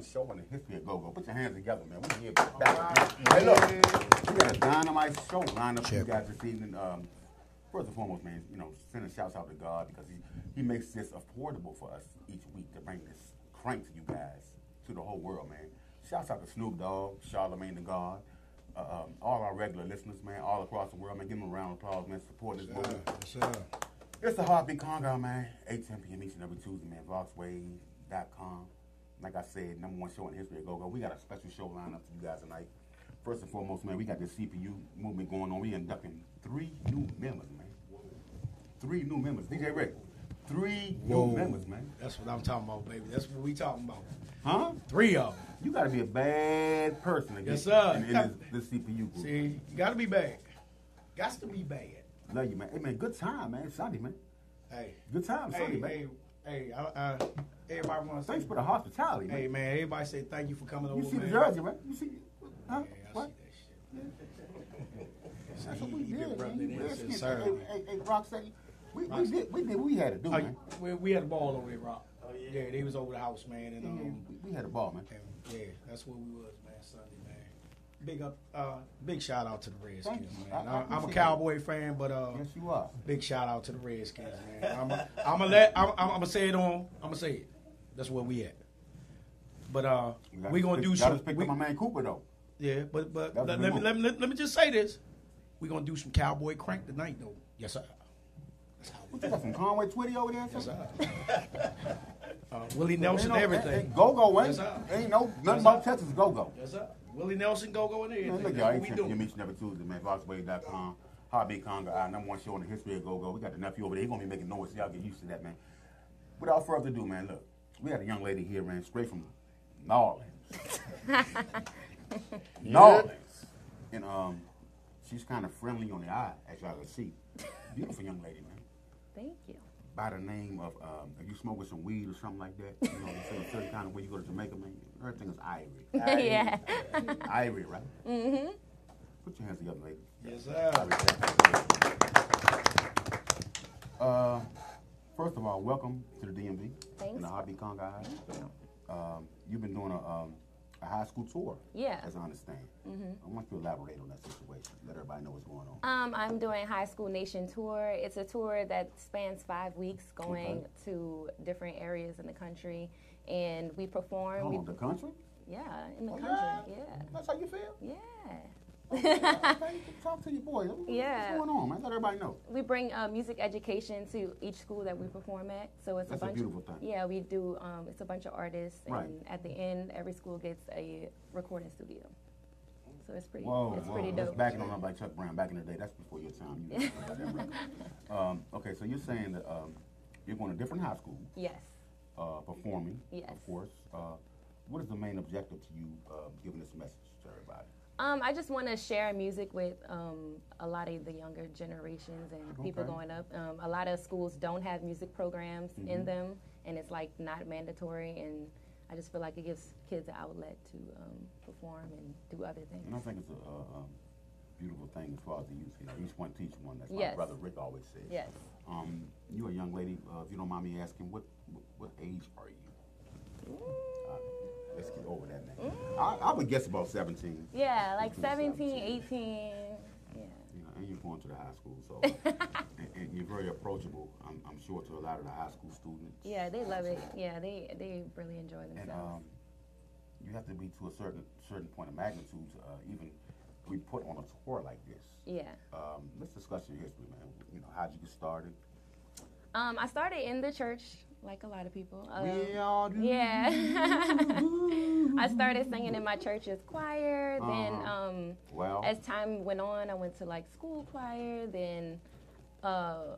one show in the history of Go-Go. Put your hands together, man. We're here back. Hey, look, we got a dynamite show lined up for you guys this evening. Um, first and foremost, man, you know, sending shouts out to God because he, he makes this affordable for us each week to bring this crank to you guys, to the whole world, man. Shouts out to Snoop Dogg, Charlemagne the God, uh, um, all our regular listeners, man, all across the world, man. Give them a round of applause, man. Supporting this movement. It's the Heartbeat Conga, man. 8 10 p.m. each and every Tuesday, man. VoxWave.com. Like I said, number one show in the history of Go Go. We got a special show lined up for you guys tonight. First and foremost, man, we got this CPU movement going on. We inducting three new members, man. Three new members. DJ Rick, three Whoa. new members, man. That's what I'm talking about, baby. That's what we talking about. Huh? Three of them. You got to be a bad person to get Yes, sir. in, in this, this CPU group. See, you got to be bad. Got to be bad. Love you, man. Hey, man, good time, man. Sunday, man. Hey, Good time, Sunday, hey, man. hey, hey. I, I, everybody want to say, Thanks for the hospitality, man. hey, man. Everybody say thank you for coming you over, You see man. the jersey, right? You see? Huh? Yeah, I what? see that shit. That's what we You did, been man. it in Redskins. Hey, hey, hey, Rocksteady, we, we Rocksteady. did we did what we had to do, Oh, man. we, we had a ball over there, Rock. Oh yeah. Yeah, they was over the house, man, and um, We- we had a ball, man. and, yeah, that's where we was, man. Sunday, man. Big up, uh, big shout out to the Redskins, man. I- am a Cowboy fan, but uh, Yes, you are. Big shout out to the Redskins, man. I'm gonna let I'm, I'm gonna say it on. I'm gonna say it. That's where we at. But uh, we gonna do some. pick we- up my man Cooper though. yeah, but but That let, let me, let me let me just say this. We gonna do some cowboy crank tonight, though. Yes, sir. That's how we What you got some Conway Twitty over there? Yes, sir. uh, Willie Nelson, everything. Go go, ain't, Yes, ain't no nothing Yes, about. Texas go go. Yes, sir. Willie Nelson, go go in there. Man, look, That's y'all, what we 8 do. p.m. each and every Tuesday, man. VoxWave.com. Hobby Conga, our number one show in the history of Go Go. We got the nephew over there. He's gonna be making noise. Y'all get used to that, man. Without further ado, man, look, we got a young lady here, man, straight from New Orleans. New Orleans. And um, she's kind of friendly on the eye, as y'all can see. Beautiful young lady, man. Thank you. By the name of, um, if you smoking some weed or something like that, you know, you say a certain kind of way you go to Jamaica, man, everything is irie. yeah. Ivory, right? Mm-hmm. Put your hands together, ladies. Yes, sir. Uh, first of all, welcome to the DMV Thanks. and the Hobby Conga guys. Um, you've been doing a, um, a high school tour, Yeah. As I understand. Mm-hmm. I want you to elaborate on that situation. Let everybody know what's going on. Um, I'm doing High School Nation Tour. It's a tour that spans five weeks, going Okay. to different areas in the country, and we perform. Hold we, the country? yeah, in the Oh, country. Yeah, That's how you feel? yeah. Talk to your boy. Yeah. What's going on, man? Let everybody know. We bring uh, music education to each school that we perform at. So it's That's a a bunch. beautiful thing. Yeah, we do. Um, it's a bunch of artists, Right. and at the end, every school gets a recording studio. So it's pretty. Whoa, it's whoa. pretty That's dope. backing on up like Chuck Brown back in the day. That's before your time. You know about that record. um, okay, so you're saying that um, you're going to different high schools, Yes. uh, performing, Yes. of course. Uh, what is the main objective to you uh, giving this message to everybody? Um, I just want to share music with um, a lot of the younger generations and people Okay. going up. Um, a lot of schools don't have music programs Mm-hmm. in them, and it's like not mandatory. And I just feel like it gives kids an outlet to um, perform and do other things. And I think it's a, a, um beautiful thing as far as the youth. You know, each one teach one. That's Yes. my brother Rick always says. Yes. Um, you're a young lady. Uh, if you don't mind me asking, what what, what age are you? Uh, let's get over that, man. I, I would guess about 17. Yeah, like Between 17, 17. 18. Yeah. You know, and you're going to the high school, so and, and you're very approachable. I'm, I'm sure to a lot of the high school students. Yeah, they love it. Yeah, they they really enjoy And themselves. um, you have to be to a certain certain point of magnitude to uh, even be put on a tour like this. yeah. Um, let's discuss your history, man. You know, how'd you get started? Um, I started in the church, like a lot of people. Um, we all do. Yeah. I started singing in my church's choir. Then, Uh-huh. um, Well, as time went on, I went to like school choir. Then, uh,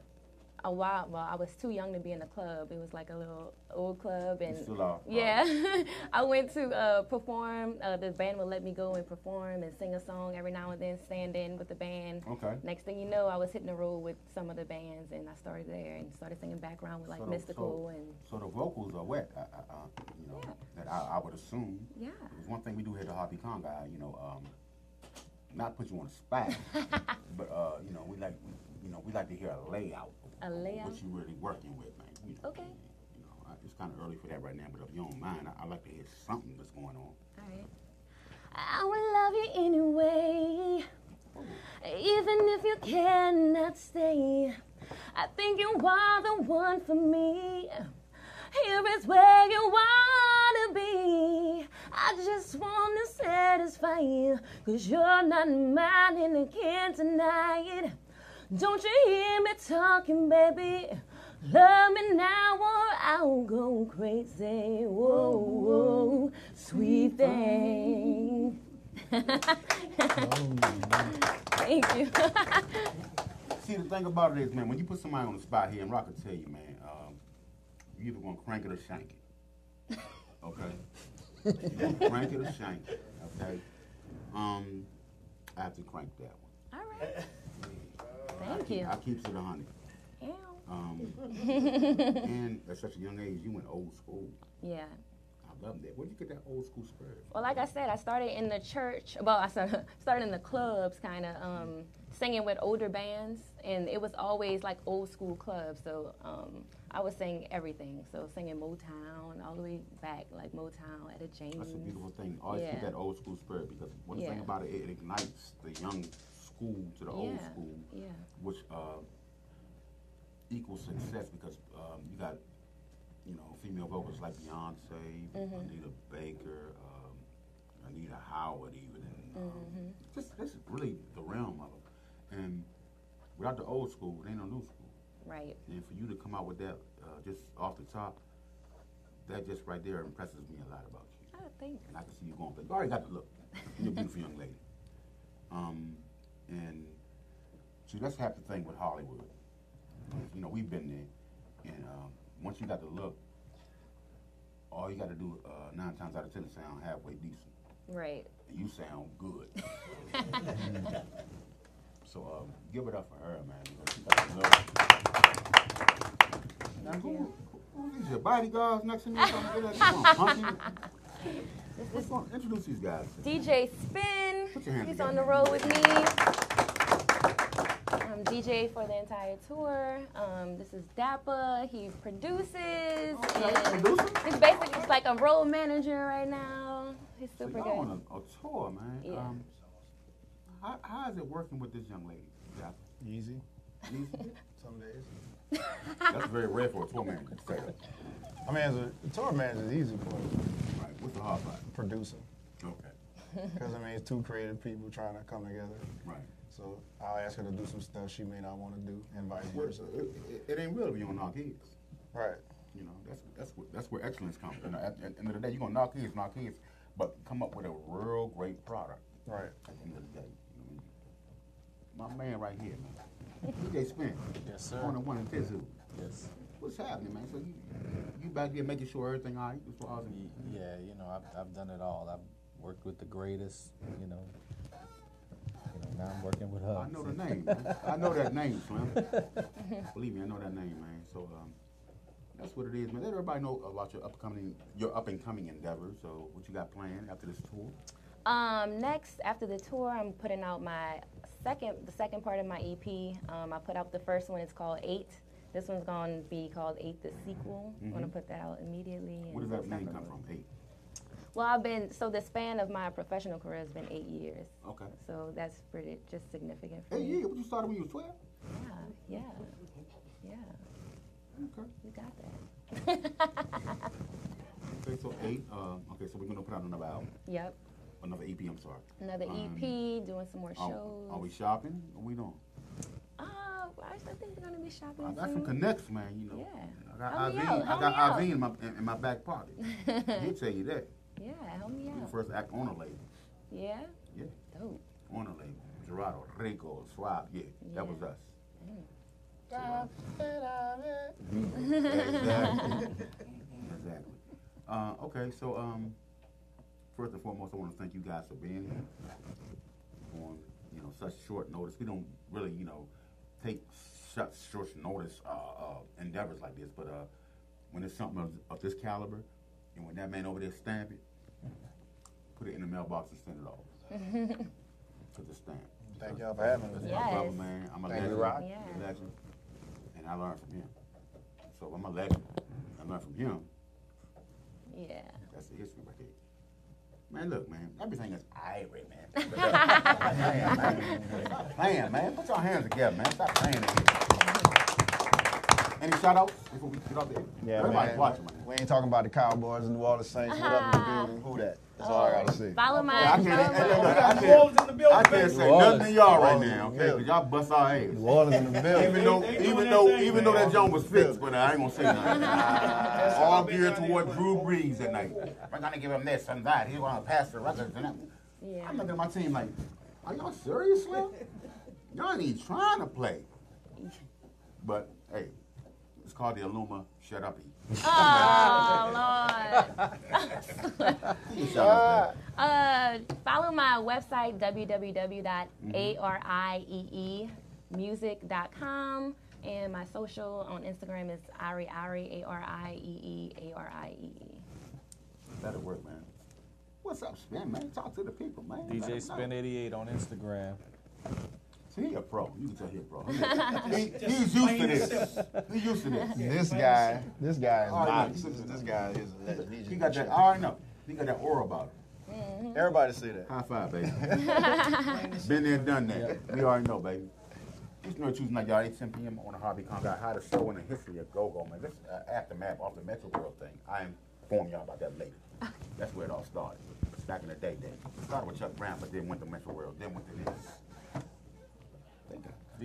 a while. Well, I was too young to be in the club. It was like a little old club, and still are. yeah, I went to uh, perform. Uh, the band would let me go and perform and sing a song every now and then, stand in with the band. Okay. Next thing you know, I was hitting the road with some of the bands, and I started there and started singing background with like So the- Mystical so, and So the vocals are wet, uh, uh, uh, you know, Yeah. that I, I would assume. yeah. There's one thing we do here at the Harvey Conga, you know, um, not put you on the spot, but uh, you know, we like, you know, we like to hear a layout. A layout? What you really working with, man. You know, Okay. You know, I, it's kind of early for that right now, but if you don't mind, I, I like to hear something that's going on. All right. I will love you anyway, even if you cannot stay. I think you are the one for me. Here is where you wanna be. I just wanna satisfy you, cause you're not mine and I can't deny it. Don't you hear me talking, baby? Love me now or I'll go crazy. Whoa, whoa, sweet thing. Thank you. See, the thing about it is, man, when you put somebody on the spot here, and Rock will tell you, man, um, you either gonna crank it or shank it. Okay? you gonna crank it or shank it. Okay? Um, I have to crank that one. All right. Thank you. I keeps it a hundred. Um, and at such a young age, you went old school. Yeah. I love that. Where'd you get that old school spirit? Well, like I said, I started in the church. Well, I started, in the clubs, kind of um, singing with older bands, and it was always like old school clubs. So um, I was singing everything. So singing Motown all the way back, like Motown, Etta James. That's a beautiful thing. Always keep that old school spirit because one thing about it, it ignites the young school to the old Yeah. school, Yeah. which uh, equals success because um, you got, you know, female vocals like Beyonce, Mm-hmm. Anita Baker, um, Anita Howard, even, and um, Mm-hmm. just this is really the realm of it. And without the old school, there ain't no new school. Right. And for you to come out with that uh, just off the top, that just right there impresses me a lot about you. Oh, thanks. And I can see you going, but you already got the look. You're a beautiful young lady. Um, and see, that's half the thing with Hollywood. You know, we've been there, and um, once you got the look, all you got to do uh, nine times out of ten is sound halfway decent, Right. and you sound good. so um, give it up for her, man. Because she got the look. Now, who, who is your bodyguards next to me? Something like that? Come on, Hunky. What's going- Introduce these guys. DJ Spin. Put your hands He's together. on the road with me. I'm DJ for the entire tour. Um, this is Dappa. He produces. Okay. He's basically just like a road manager right now. He's super y'all good. on a, a tour, man. Yeah. Um, how, how is it working with this young lady? Yeah. Easy. Easy? Some days. That's very rare for a tour manager to say that. I mean, as a the tour manager is easy for Right. What's the hard part? producing. Okay. Because, I mean, it's two creative people trying to come together. Right. So I'll ask her to do some stuff she may not want to do, and vice versa. it, it, it ain't real if you don't knock heads. Right. You know, that's that's where, that's where excellence comes. You know, at, at the end of the day, you're gonna knock heads, knock heads, but come up with a real great product. Right. At the end of the day, you know, my man right here, man, DJ Spin. Yes, sir. On the one and Tizu. Yes. What's happening, man? So you you back here making sure everything all right as far as Y- Yeah, you know, I've, I've done it all. I've worked with the greatest, you know. You know now I'm working with her. I know the name. I know that name, Slim. Believe me, I know that name, man. So um, that's what it is, man. Let everybody know about your upcoming, your up and coming endeavors. So what you got planned after this tour? Um, next, after the tour, I'm putting out my second, the second part of my EP. Um, I put out the first one. It's called Eight. This one's going to be called Eight, the sequel. I'm going to put that out immediately. Mm-hmm. Where does that name come from? Eight. Well, I've been so the span of my professional career has been eight years. Okay. So that's pretty just significant for Hey, me. yeah. What you started when you were twelve? Yeah, yeah, yeah. Okay. You got that. Okay, so eight. Uh, okay, so we're gonna put out another album, yep. another EP. I'm sorry. Another Um, EP, doing some more shows. are we shopping? What we doing? Uh, I still think we're gonna be shopping I got soon. some connects, man. You know. Yeah. I got Help me IV. out, I got out. IV in my in, in my back pocket. He'll tell you that. Yeah, help me out. first act on a label. Yeah, Yeah. dope. On a label. Gerardo, Rico, Swab. Yeah, that was us. exactly. exactly. Uh, okay, so um, first and foremost, I want to thank you guys for being here on you know such short notice. We don't really you know take such short notice uh, uh, endeavors like this, but uh, when it's something of, of this caliber, and when that man over there stamp it, put it in the mailbox and send it off. Put the stamp. Thank y'all for having us. That's Yes. my brother, man. I'm a Thank you, legend. Rock. Yeah. A legend. And I learned from him. So I'm a legend. I learned from him. Yeah. That's the history right there. Man, look, man, everything is irie, man. Stop uh, playing, man. Stop playing, man. Put your hands together, man. Stop playing in here. Any shout outs before we get up there? Yeah, Everybody's man. watching, man. We ain't talking about the Cowboys and New Orleans Saints. What up in the? Uh-huh. Who that? That's all I gotta oh, say. Follow my. Yeah, I can't, follow hey, my- look, look, I got New can't, in the building, I can't say New nothing Orleans. to y'all right now, okay? yeah. Because y'all bust our heads. New Orleans in the building. Even though, They- they even though, thing, even though that joint was fixed, but I ain't gonna say nothing. All geared down toward Drew Brees at night. We're gonna give him this and that. He's gonna pass the records and that. Yeah. I'm looking at my team like, are y'all serious, Slim? Y'all ain't even trying to play. But hey, it's called the Aluma Shut Up. Oh Lord. Uh, follow my website www.arieemusic.com and my social on Instagram is Ari Ari A R I E E A R I E E. That'll work, man. What's up, Spin, man? Talk to the people, man. DJ them. Spin88 on Instagram. See, he a pro. You can tell he a pro. He- he's used to this. He's used to this. This guy, this guy is yeah. This, this guy is a legend. He, He got that. I already know. He got that aura about him. Everybody say that. High five, baby. Been there, done that. We already know, baby. Just know Tuesday night, y'all, 8, 10 p.m. on the Harvey Con got how to show in the history of Go-Go, man. This uh, aftermath off the Metro World thing. I inform y'all about that later. That's where it all started. Back in the day, then. Started with Chuck Brown, but then went to Metro World, then went to this.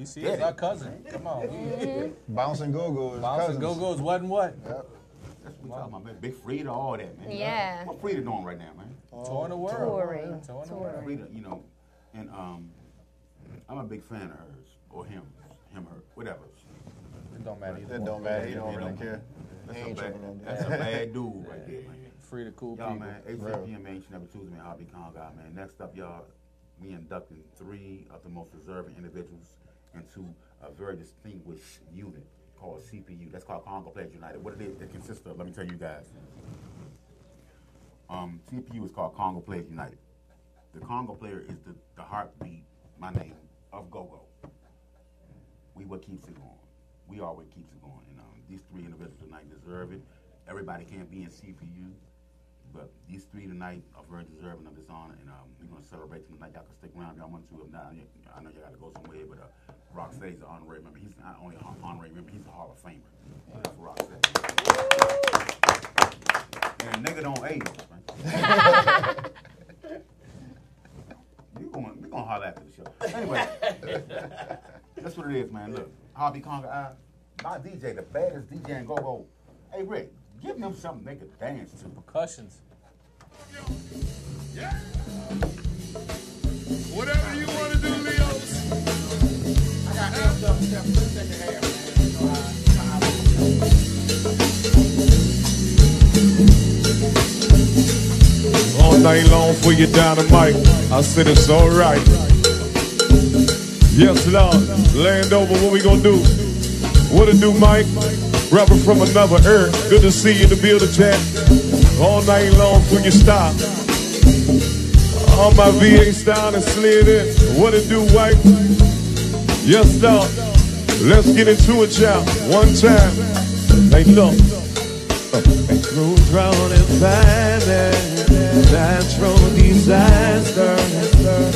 Think DC is our cousin. Come on. Bouncing Go-Go is Bouncing cousins. Go-Go's wasn't what? Yep. That's what we talking about, man. Big Frida, all that, man. Yeah. What Frida doing right now, man? Touring the world. Touring. Touring the world. Frida, you know, and um, I'm a big fan of hers or him, him, or her, whatever. It don't matter either That one. don't matter. He Yeah, don't really don't- care. That's a bad, that's a bad dude right there, man. Free to cool Y'all, people. man, 8 Real. p.m. man, each and every Tuesday, man, Hobby Con God, man. Next up, y'all, we inducting three of the most deserving individuals into a very distinguished unit called CPU. That's called Conga Players United. What it is, it consists of, let me tell you guys. Um, CPU is called Conga Players United. The Conga player is the, the heartbeat, my name, of Go-Go. We what keeps it going. We are what keeps it going. And um, these three individuals tonight deserve it. Everybody can't be in CPU, but these three tonight are very deserving of this honor, and um, we're gonna celebrate them tonight. Y'all can stick around if y'all want to. If not, I know y'all got to go somewhere, but uh, Rocksteady's an honorary member. He's not only an honorary member, he's a Hall of Famer. That's for Rocksteady. And nigga don't age, man. you gonna we gonna holler after the show. Anyway, that's what it is, man. Look, Harvey Conga, I, my DJ, the baddest DJ in Go Go. Hey Rick, give them something they could dance to. Percussions. Yeah. Whatever you want to do, Leos. All night long for your dynamite. I said it's alright. Yes, Lord. Land over, what we gonna do? What it do, Mike? Rapper from another earth. Good to see you in the building, chat. All night long for your stop. All my VA style and slid in. What it do, wife? Yes, Lord. Let's get into it, y'all. One time. Hey, look. Cruise round and find natural disaster.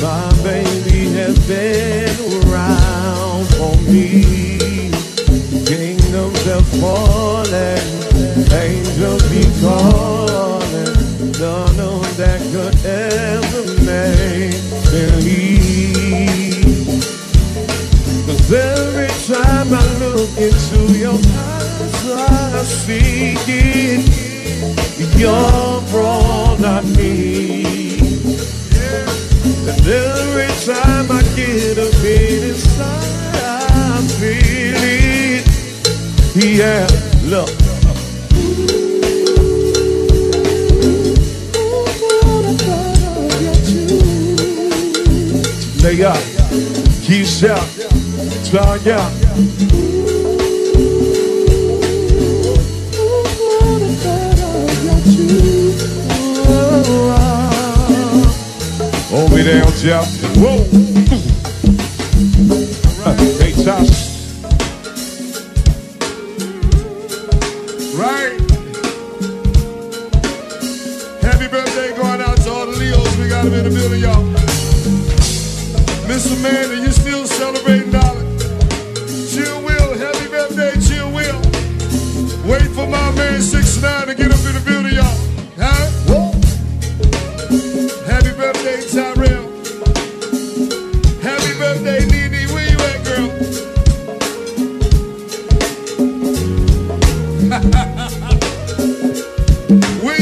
My baby has been around for me. Kingdoms have fallen, angels be calling. None of that could ever make believe. Every time I look into your eyes, I see it. You're all I need. And every time I get a bit inside, I feel it. Yeah, look. They got, he's out. Yes, yeah. Over there, Jeff. Whoa.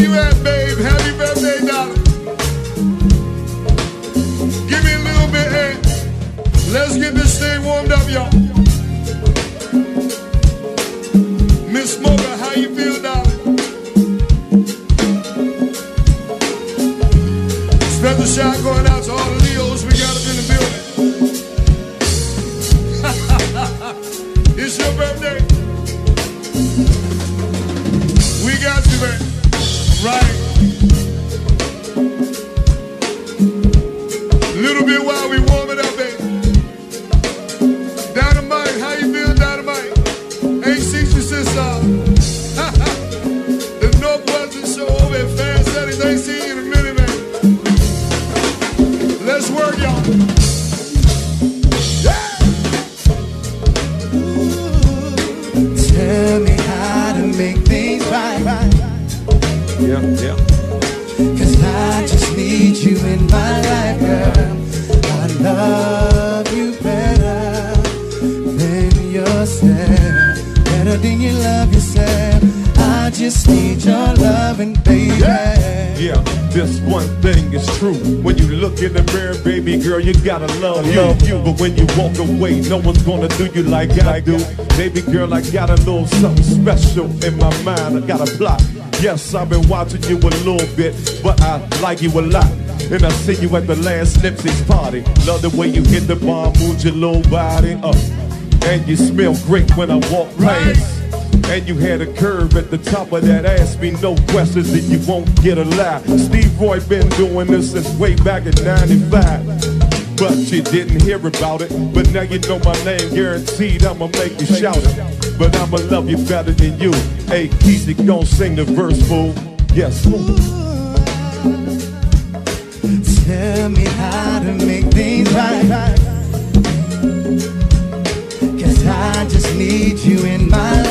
you at, baby? walk away, no one's gonna do you like I do. Baby girl, I got a little something special in my mind. I got a plot. Yes, I've been watching you a little bit, but I like you a lot. And I see you at the last Nipsey's party. Love the way you hit the bar, move your little body up. And you smell great when I walk past. And you had a curve at the top of that ass. Me no questions that you won't get a lie. Steve Roy been doing this since way back in 95. But you didn't hear about it. But now you know my name, guaranteed I'ma make you shout it. But I'ma love you better than you. Hey, Keezy, don't sing the verse, fool. Yes. Ooh, tell me how to make things right. Cause I just need you in my life.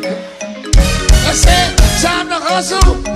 magic. I said, time to hustle.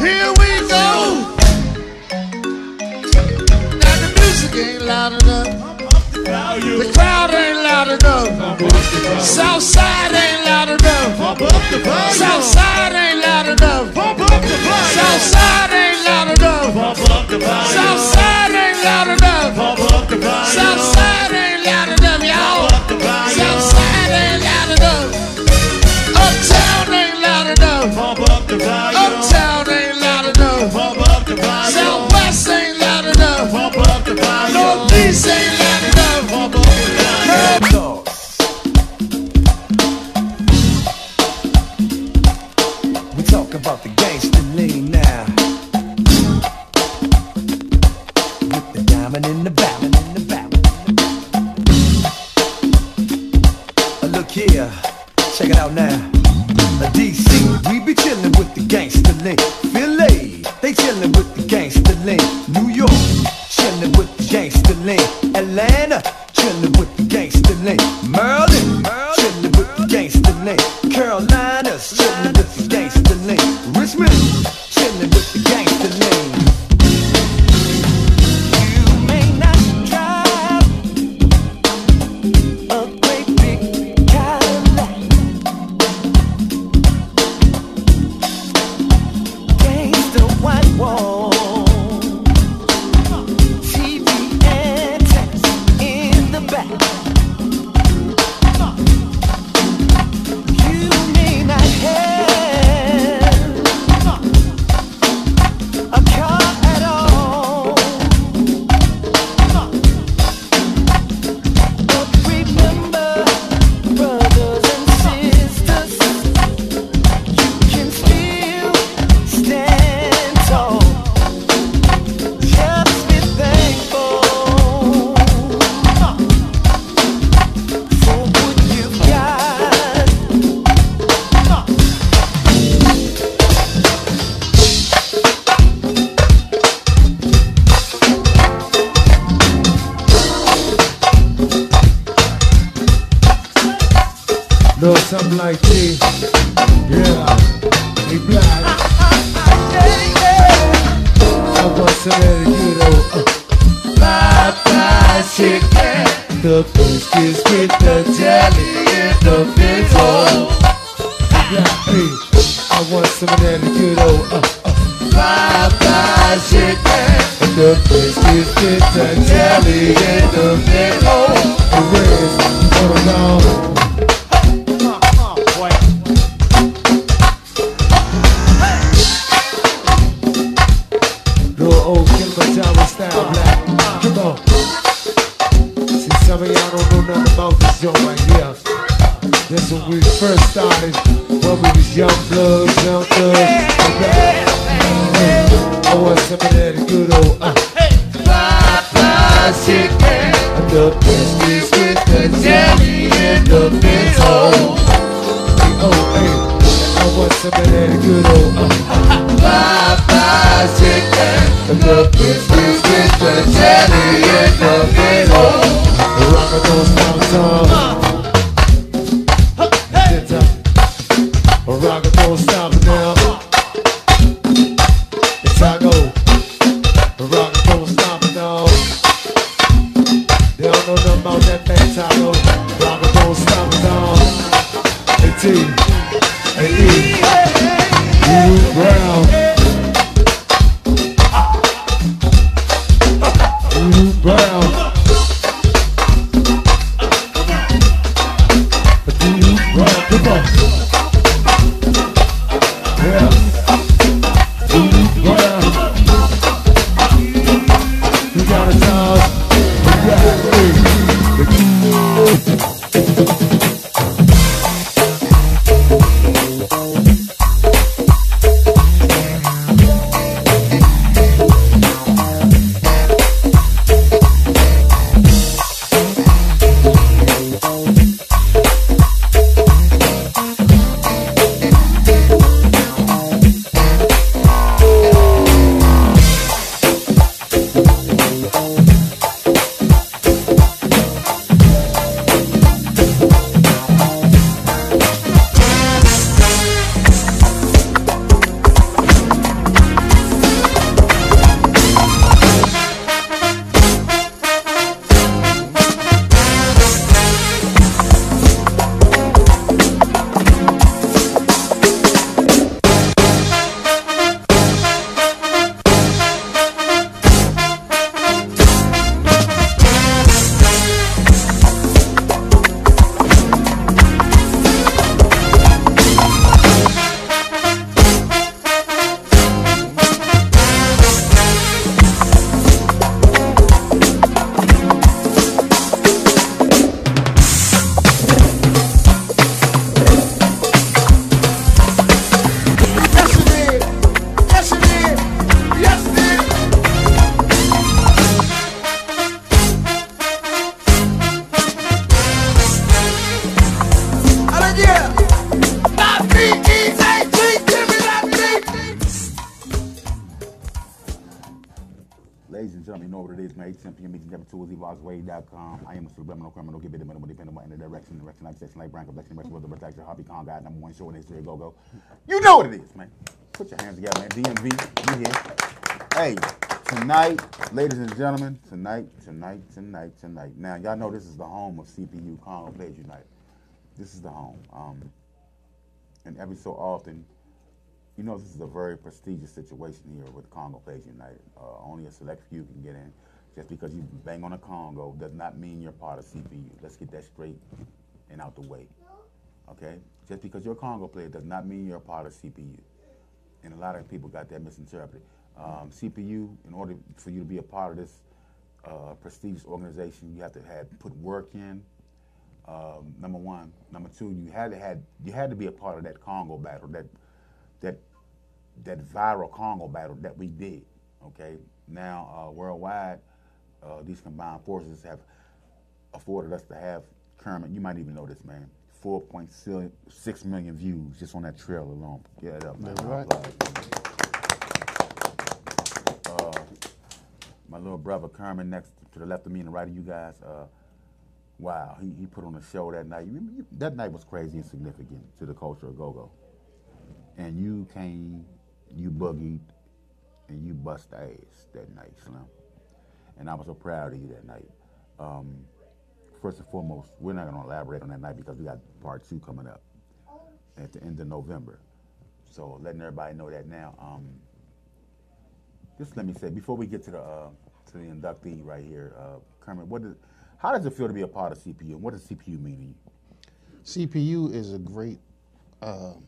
Two I am a subliminal criminal. Give it a minimum depending on the direction, direction, section, like brand, complexion, rest of the protection, hobby, con guy, number one show in history of go-go. You know what it is, man. Put your hands together, man. DMV, you here. Hey, tonight, ladies and gentlemen, tonight, tonight, tonight, tonight. Now, y'all know this is the home of CPU, Conga Players Unite. This is the home. Um, and every so often, you know, this is a very prestigious situation here with Conga Players United. Uh, only a select few can get in. Just because you bang on a Conga does not mean you're part of CPU. Let's get that straight and out the way. Okay? Just because you're a Conga player does not mean you're a part of CPU. And a lot of people got that misinterpreted. Um, CPU, in order for you to be a part of this uh, prestigious organization, you have to have put work in. Um, number one, number two, you had to had you had to be a part of that Conga battle, that that that viral Conga battle that we did. Okay, now uh, worldwide, uh, these combined forces have afforded us to have Kermit. You might even know this, man. 4.6 million views just on that trail alone. Get it up, man. Right. Uh, my little brother Kermit next to the left of me and the right of you guys. Uh, wow, he, he put on a show that night. You you- that night was crazy and significant to the culture of go-go. And you came, you boogied, and you bust ass that night, Slim. And I was so proud of you that night. Um, first and foremost, we're not going to elaborate on that night because we got part two coming up at the end of November. So letting everybody know that now. Um, just let me say before we get to the uh, to the inductee right here, uh, Kermit, what does how does it feel to be a part of CPU? And what does CPU mean to you? CPU is a great um,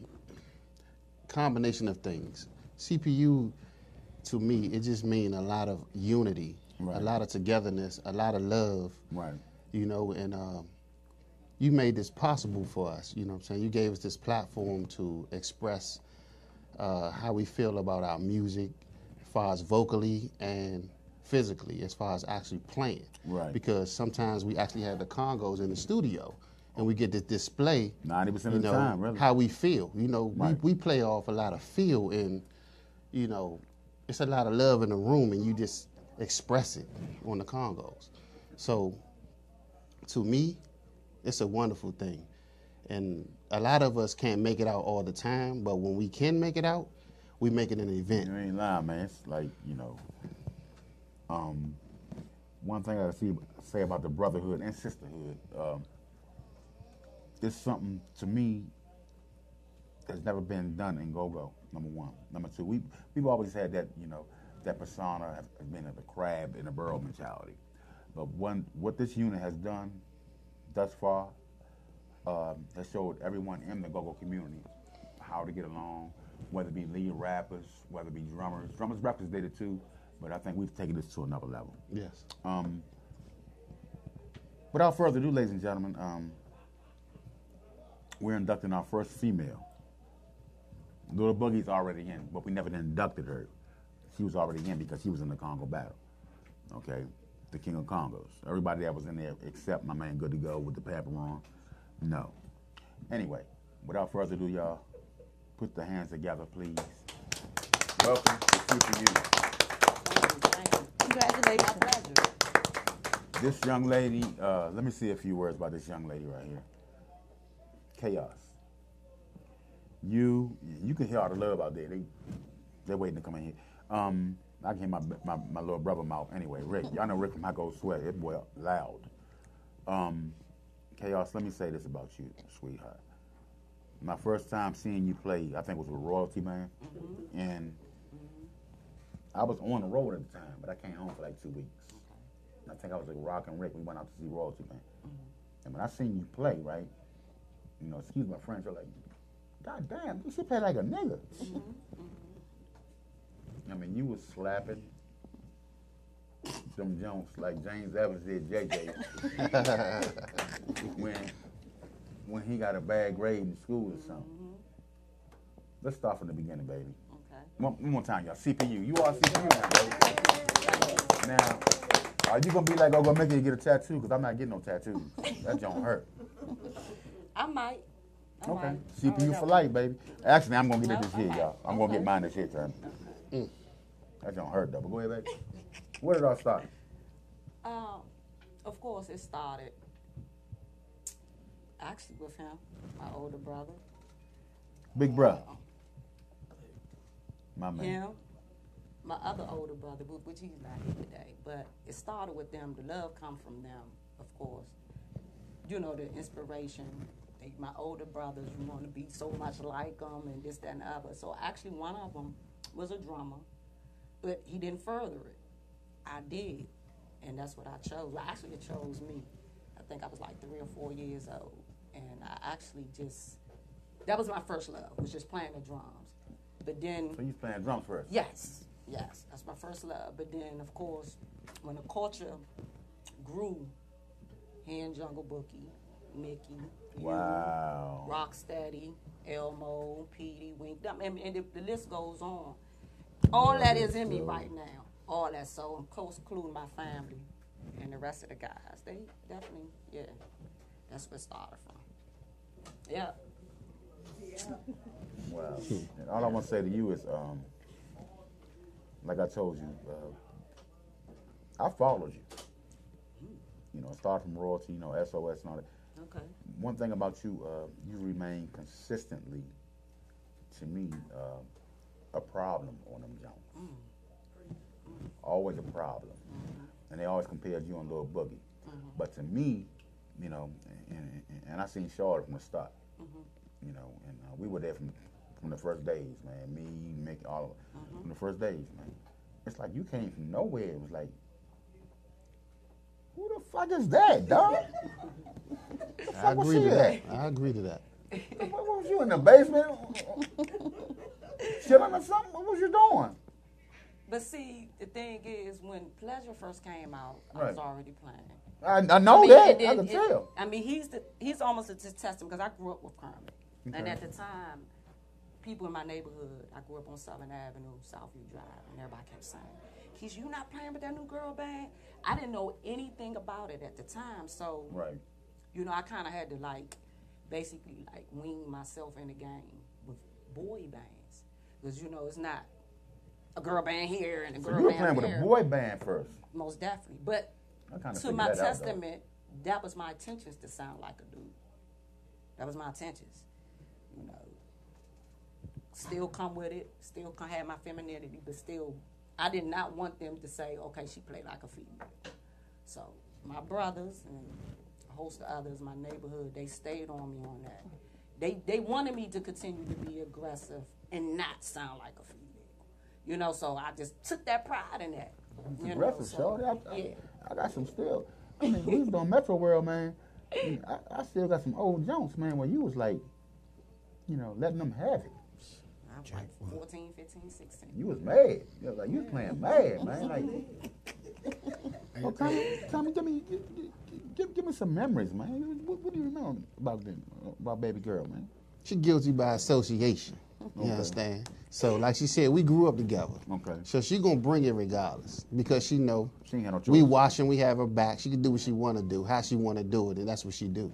combination of things. CPU, to me, it just means a lot of unity, Right. a lot of togetherness, a lot of love. Right. You know, and um, you made this possible for us. You know what I'm saying? You gave us this platform to express uh, how we feel about our music, as far as vocally and physically, as far as actually playing. Right. Because sometimes we actually have the Congas in the studio, and we get to display 90% of the know, time, really. how we feel. You know, Right. we, we play off a lot of feel, and you know, it's a lot of love in the room, and you just express it on the Congas. So, to me, it's a wonderful thing, and a lot of us can't make it out all the time, but when we can make it out, we make it an event. You ain't lying, man. It's like you know. Um, one thing I see say about the brotherhood and sisterhood, um, it's something to me that's never been done in go-go. Number one, number two, we we've always had that you know that persona has been of the crab in a burrow mentality, but one what this unit has done thus far um, has showed everyone in the go-go community how to get along, whether it be lead rappers, whether it be drummers. Drummers, rappers did it too, but I think we've taken this to another level. Yes. Um, without further ado, ladies and gentlemen, um, we're inducting our first female. Little Boogie's already in, but we never inducted her. She was already in because she was in the Conga battle. Okay, the King of Congas. Everybody that was in there except my man Good to Go with the pepper on. No. Anyway, without further ado, y'all, put the hands together, please. Welcome to Future Youth. Congratulations. This young lady, uh, let me see a few words about this young lady right here. Chaos. You, you can hear all the love out there. They, they're waiting to come in here. Um, I can hear my, my, my little brother mouth. Anyway, Rick, y'all know Rick from High Gold Sweat. It boy loud. Um, Chaos, let me say this about you, sweetheart. My first time seeing you play, I think was with Royalty Man, and I was on the road at the time, but I came home for like two weeks. I think I was like Rock and Rick. We went out to see Royalty Man. And when I seen you play, right, you know, excuse my French, you're like, God damn, you should play like a nigga. I mean, you was slapping them Jones like James Evans did JJ when when he got a bad grade in school or something. Mm-hmm. Let's start from the beginning, baby. Okay. One, one more time, y'all. CPU. You are CPU now, baby. Now, are you gonna be like, oh, gonna make you get a tattoo? Because I'm not getting no tattoos. That don't hurt. I might. I Okay. might. CPU for life, baby. Actually, I'm gonna get it this year, Okay. y'all. I'm gonna get mine this year, That don't hurt though. But go ahead, baby. Where did I start? Um, of course, it started actually with him, my older brother. Big brother. My man. him, my other older brother, which he's not here today, but it started with them. The love come from them, of course. You know, the inspiration. They, my older brothers, you want to be so much like them and this, that, and the other. So actually, one of them was a drummer, but he didn't further it. I did, and that's what I chose. Well, actually, it chose me. I think I was like three or four years old, and I actually just that was my first love was just playing the drums. But then So you playing drums first? Yes, yes, that's my first love. But then, of course, when the culture grew, Hand Jungle Boogie, Mickey, you, Wow. Rocksteady, Elmo, Petey, Wink, I mean, and the, the list goes on. All that is in me right now. All that. So I'm close, including my family and the rest of the guys. They definitely, yeah, that's where it started from. Yeah. Wow. And all I want to say to you is, um, like I told you, uh, I followed you. You know, start from royalty, you know, SOS and all that. Okay. One thing about you, uh, you remain consistently, to me, uh, a problem on them Jones. Always a problem. And they always compared you and Lil Boogie. But to me, you know, and, and, and I seen Charlotte from the start. You know, and uh, we were there from from the first days, man. Me, Mick, all of it. From the first days, man. It's like you came from nowhere. It was like, who the fuck is that, dog? the I fuck was agree she to that. at? I agree to that. What, what was you in the basement? Chilling or something? What was you doing? But see, the thing is, when Pleasure first came out, I was already playing. I, I know mean, that. it- I can it- tell. I mean, he's the he's almost a t- testament because I grew up with Kermit, and at the time, people in my neighborhood, I grew up on Southern Avenue, Southview Drive, and everybody kept saying, "Keys, you not playing with that new girl band?" I didn't know anything about it at the time, so Right. you know, I kind of had to like basically like wing myself in the game with boy bands because you know it's not a girl band here and a girl So you were band playing with a boy band first. Most definitely, but to my that out, testament, that was my intentions to sound like a dude. That was my intentions, you know. Still come with it, still have my femininity, but still, I did not want them to say, okay, she played like a female. So my brothers and a host of others, my neighborhood, they stayed on me on that. They they wanted me to continue to be aggressive and not sound like a female. You know, so I just took that pride in that. You know, Aggressive, so, shorty. I, I, yeah. I got some still. I mean, we was doing Metro World, man. I, I still got some old Jones, man, where you was like, you know, letting them have it. I was like 14, 15, 16. You was mad. You was like, you was playing mad, man. Like, well, tell me, tell me, give me, give, give, give me some memories, man. What, what do you remember about them, about baby girl, man? She guilty by association. You Okay. understand? So, like she said, we grew up together. Okay. So she gonna bring it regardless because she know She ain't had no choice. we watching, we have her back. She can do what she want to do, how she want to do it, and that's what she do.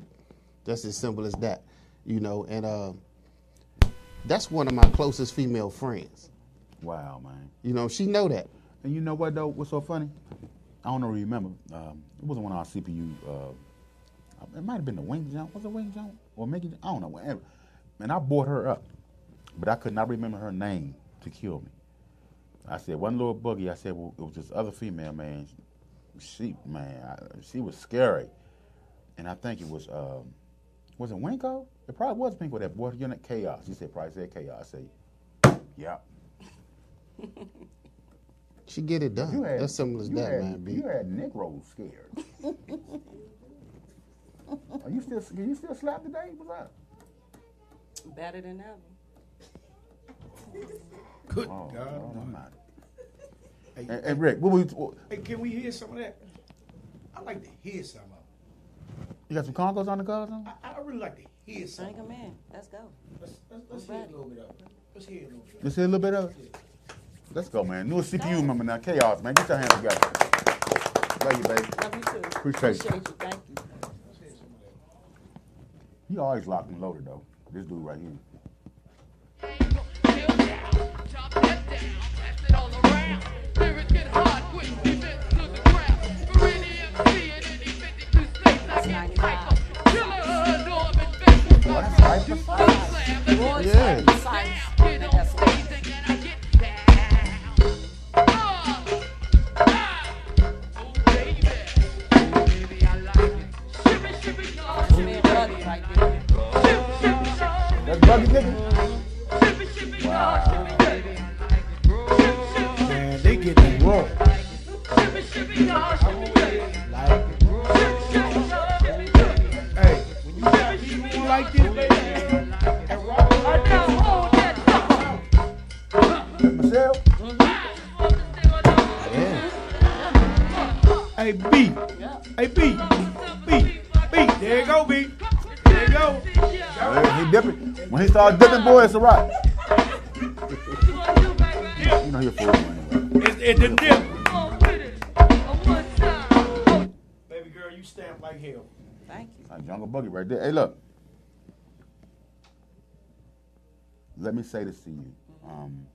That's as simple as that, you know. And uh, that's one of my closest female friends. Wow, man. You know, she know that. And you know what though? What's so funny? I don't know. Remember? Um, it wasn't one of our CPU. Uh, it might have been the Wing Jump. Was it Wing Jump or Mickey? I don't know. Whatever. And I brought her up, but I could not remember her name to kill me. I said one little boogie. I said well, it was this other female man. She man, I, she was scary, and I think it was um, was it Winko? It probably was pink with that brought unit chaos. You said probably said chaos. I say, yeah. She get it done. You had, that's simple as you that, had, man. B. You had Negroes scared. Are you still? Can you still slap today? What's up? Better than ever. Good Oh, God. Oh, Lord Almighty. Almighty. Hey, And, and Rick, what, we, what, hey, can we hear some of that? I like to hear some of it. you got some congas on the cars? I, I really like to hear some. Bring them in. Let's go. Let's, let's, let's hear a little bit of it. Let's hear a little bit. Let's hear a little bit of it. Let's go, man. Newest CPU member now, chaos, man. Get your hands together. Love you, baby. Love you too. Appreciate you. Appreciate you. Thank you. Let's hear some of that. You always locked and loaded though. This dude right here. That's 95. Oh, dipping. When he started boy, it's a rock. You know you're for man. It's, it's the dip. Baby girl, you stamp like hell. Thank you. Like Jungle Boogie right there. Hey, look. Let me say this to you. Um,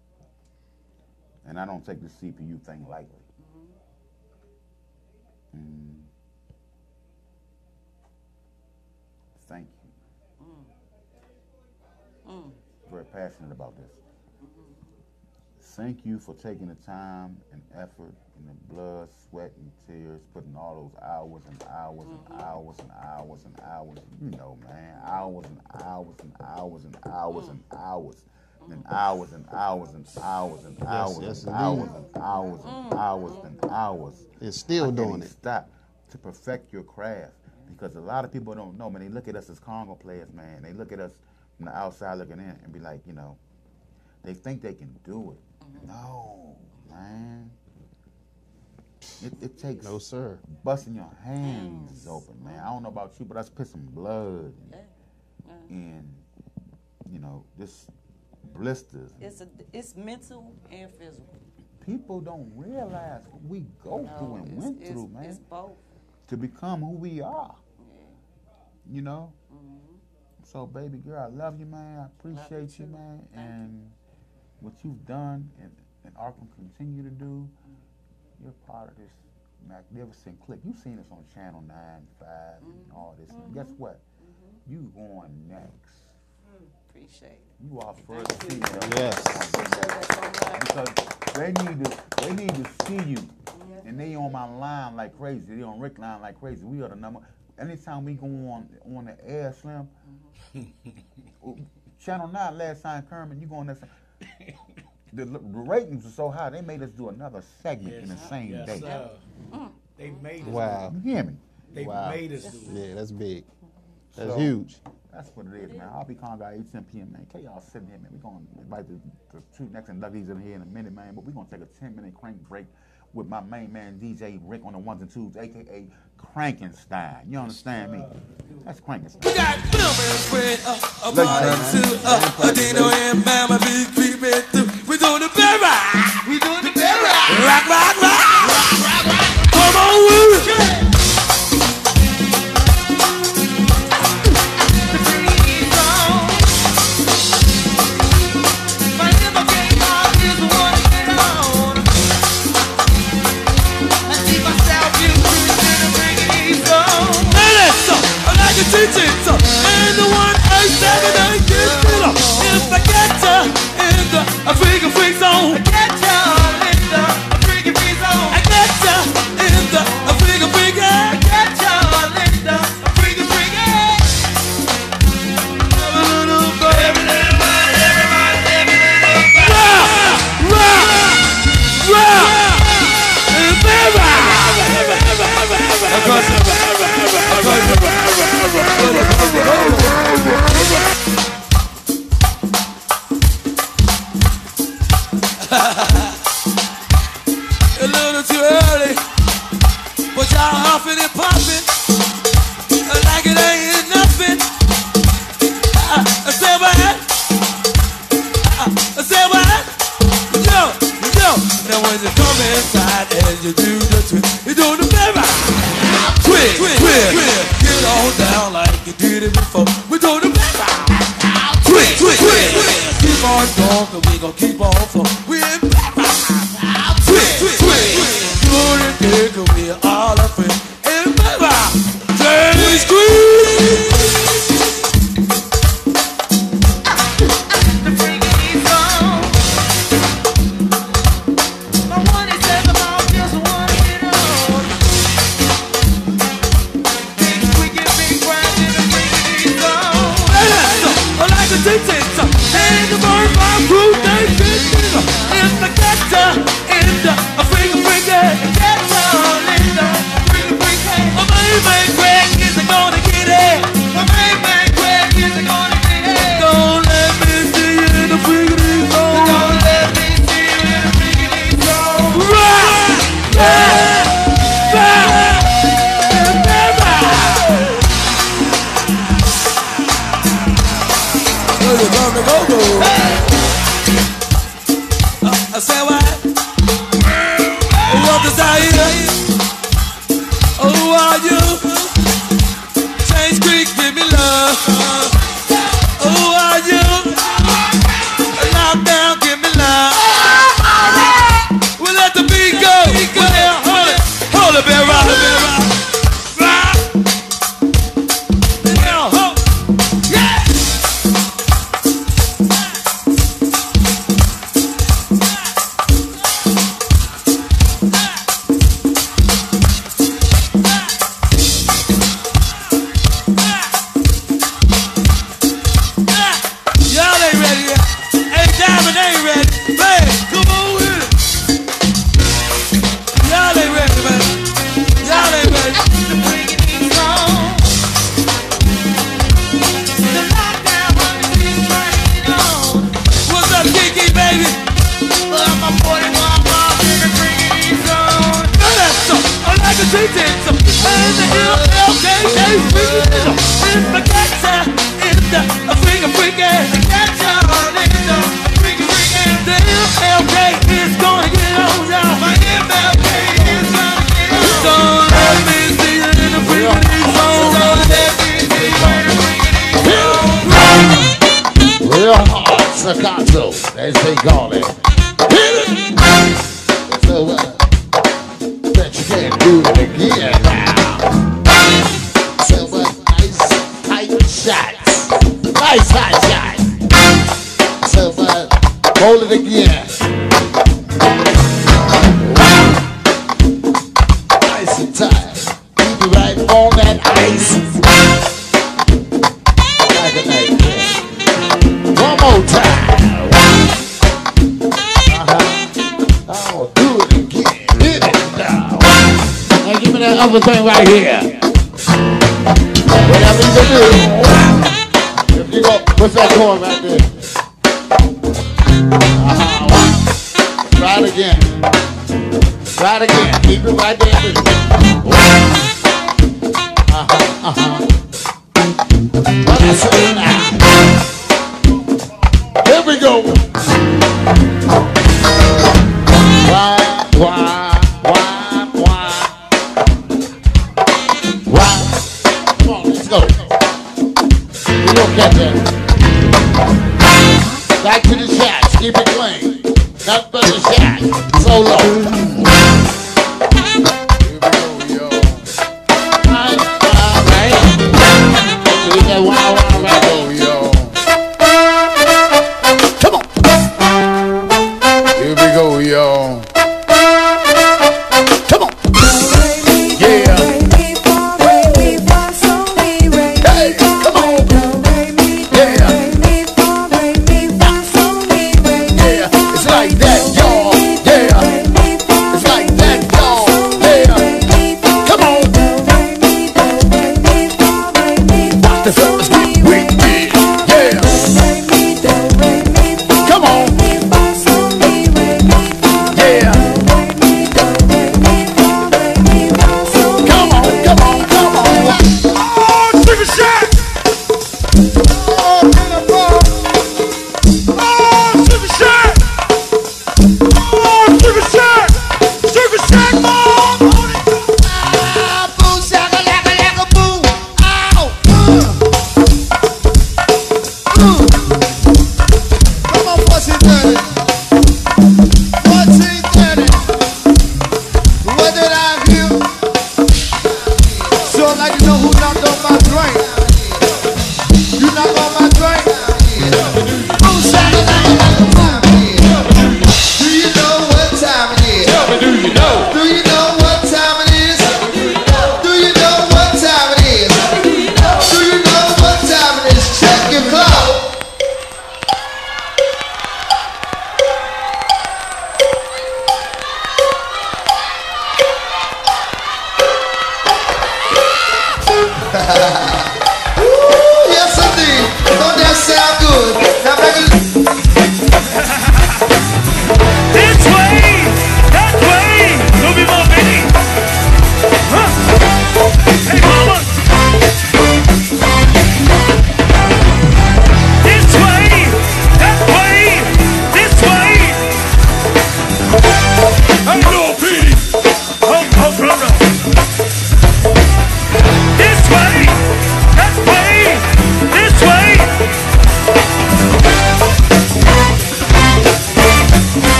and I don't take the CPU thing lightly. Mm. Very passionate about this. Thank you for taking the time and effort and the blood, sweat, and tears, putting all those hours and hours and hours and hours and hours. You know, man, hours and hours and hours and hours and hours and hours and hours and hours and hours yes, and hours and hours and hours and hours. It's still I doing it. Stop to perfect your craft because a lot of people don't know. Man, they look at us as Conga players, man. They look at us from the outside looking in and be like, you know, they think they can do it. Mm-hmm. No, man. It, it takes No, sir. busting your hands open, man. I don't know about you, but I spit some blood Yeah. Yeah. and, you know, just blisters. It's a it's mental and physical. People don't realize what we go through and went through, man, It's both. to become who we are. Yeah. You know. So, baby girl, I love you, man. I appreciate you, too. man, Thank you. and what you've done and and are gonna continue to do. You're part of this magnificent clique. You've seen us on Channel Nine, Five, and Mm-hmm. all this. And guess mm-hmm. what? Mm-hmm. You going next. Mm, appreciate it. You are first Thank you. female. Yes. Appreciate that so much. Because they need to they need to see you. And they on my line like crazy. They on Rick line like crazy. We are the number. Anytime we go on on the air, Slim. Mm-hmm. Channel Nine last time, Kermit, you go on that. The, the ratings were so high, they made us do another segment in the same Yes, day. sir. Mm. They made us. Wow. You hear me? They Wow. made us do it. Yeah, that's big. That's So- huge. That's what it is, man. I'll be calling guy 8 10 p.m. man. K y'all sitting here, man. We're gonna invite the, the two next inductees in here in a minute, man. But we're gonna take a 10 minute crank break with my main man DJ Rick on the ones and twos, aka Crankenstein. You understand me? That's Crankenstein. We got Bill Bell spread up, a part two, a Dino and Bam. Me that thing right here.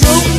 True.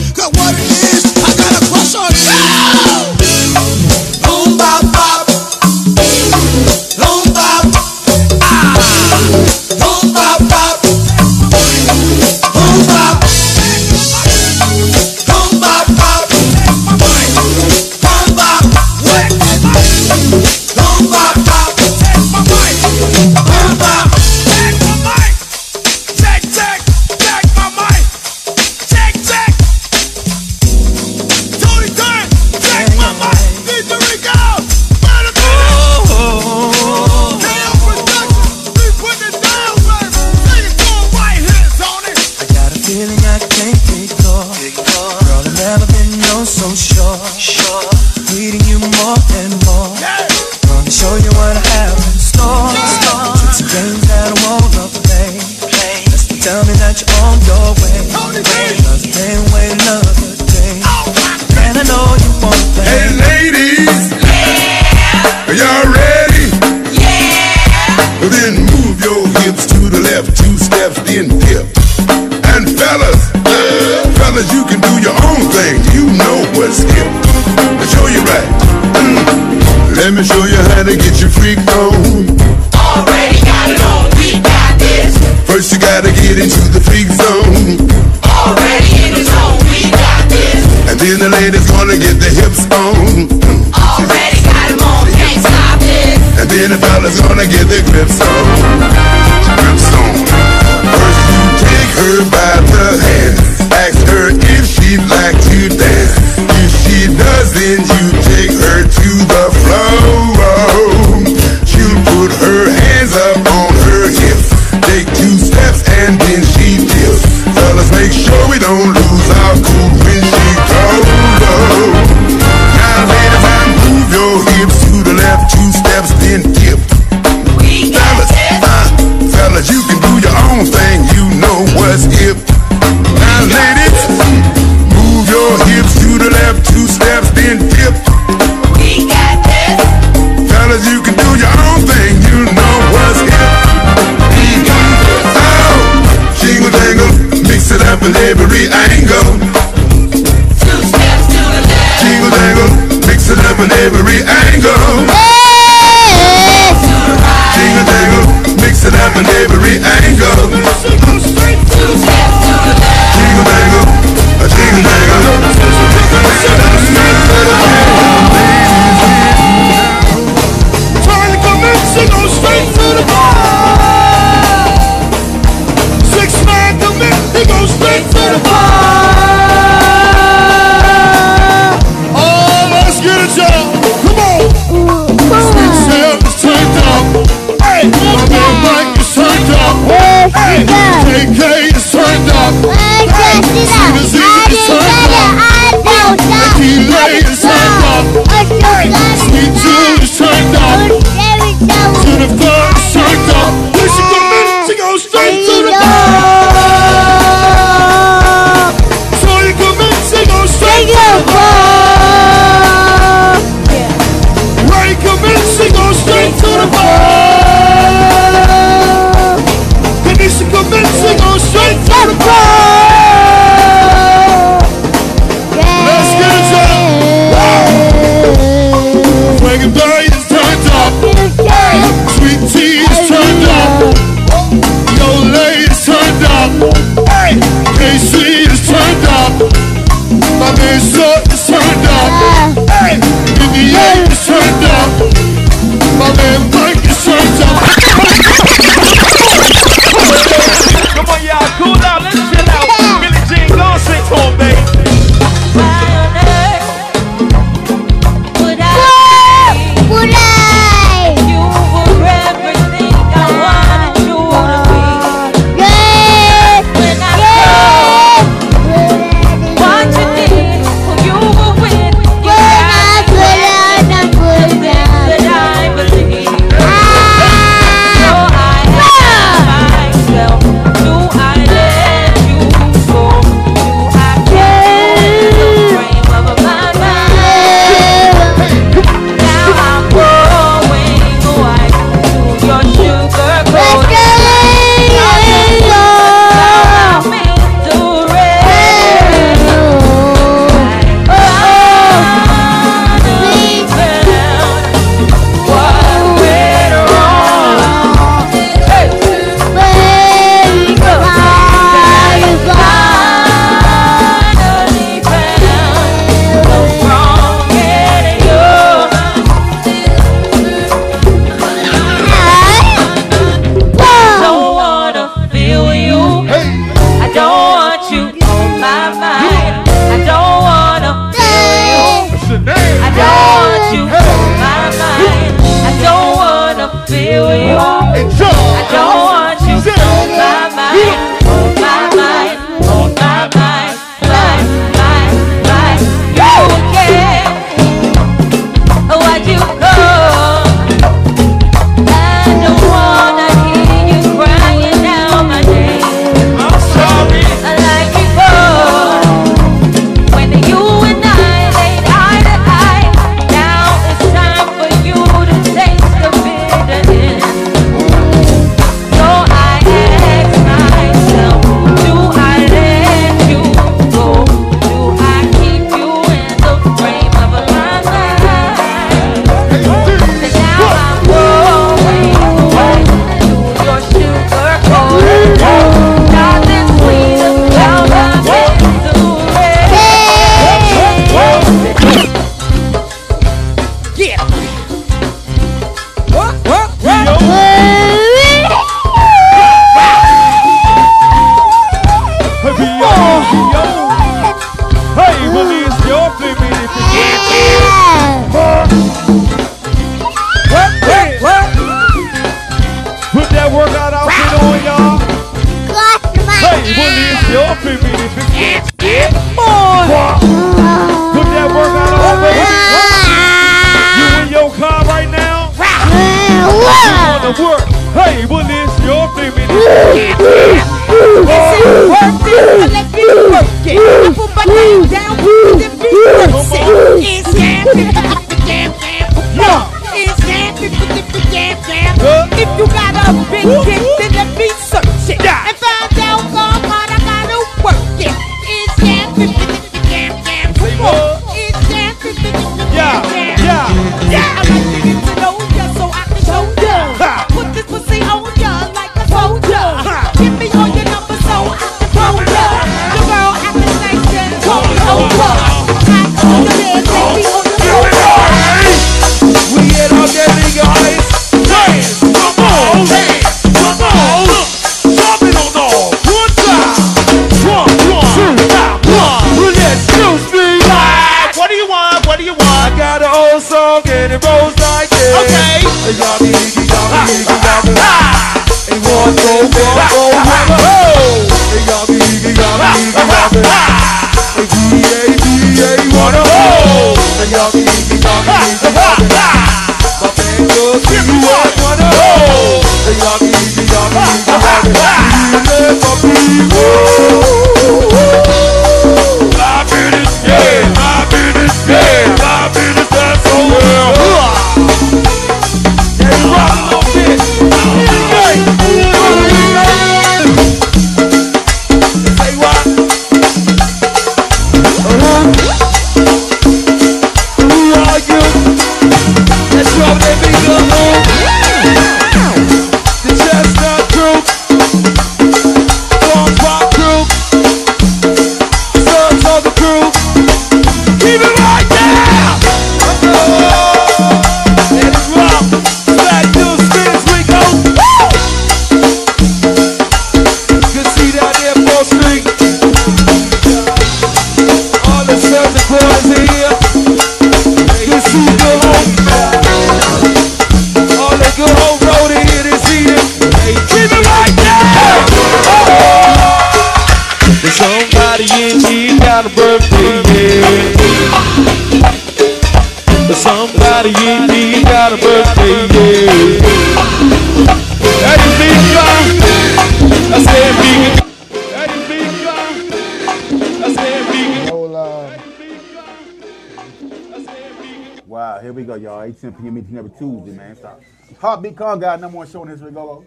PM meeting every Tuesday, man. Stop. Heartbeat Con God, number one show in history. Go.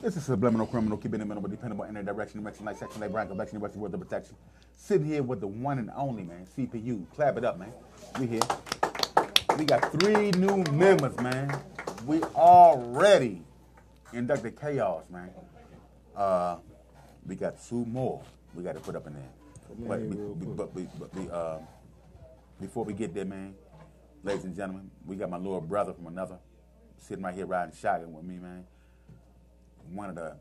This is subliminal criminal, keeping it minimal, dependable, in any direction, direction, like section, like Brian, collection, direction, worth of protection. Sitting here with the one and only, man, CPU. Clap it up, man. We here. We got three new members, man. We already inducted chaos, man. Uh, we got two more we got to put up in there. But, we, but, we, but we, uh, before we get there, man, ladies and gentlemen, we got my little brother from another sitting right here riding shotgun with me, man. One of the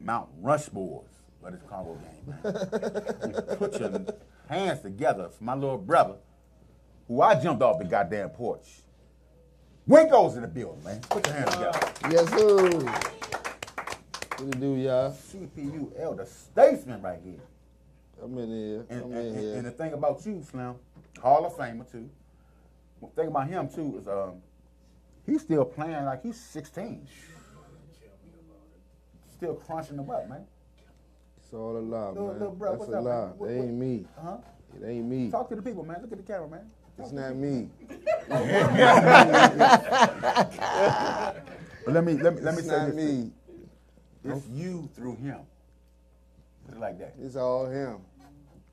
Mount Rushmores of this Conga game, man. Put your hands together for my little brother, who I jumped off the goddamn porch. Winko's in the building, man. Put your hands together. Uh, yes, sir. What do you do, y'all? CPU elder statesman right here. I'm in here. I'm and, in and, here. And the thing about you, Slim, Hall of Famer too. The thing about him too is um, he's still playing like he's 16. Still crunching them up, man. It's all a lie, Little- man. little bro, That's what's a up, lie. What- It ain't what- me. Huh? It ain't me. Talk to the people, man. Look at the camera, man. It's not me. But let me let me let me It's say not this. me. It's you through him. Put it like that. It's all him.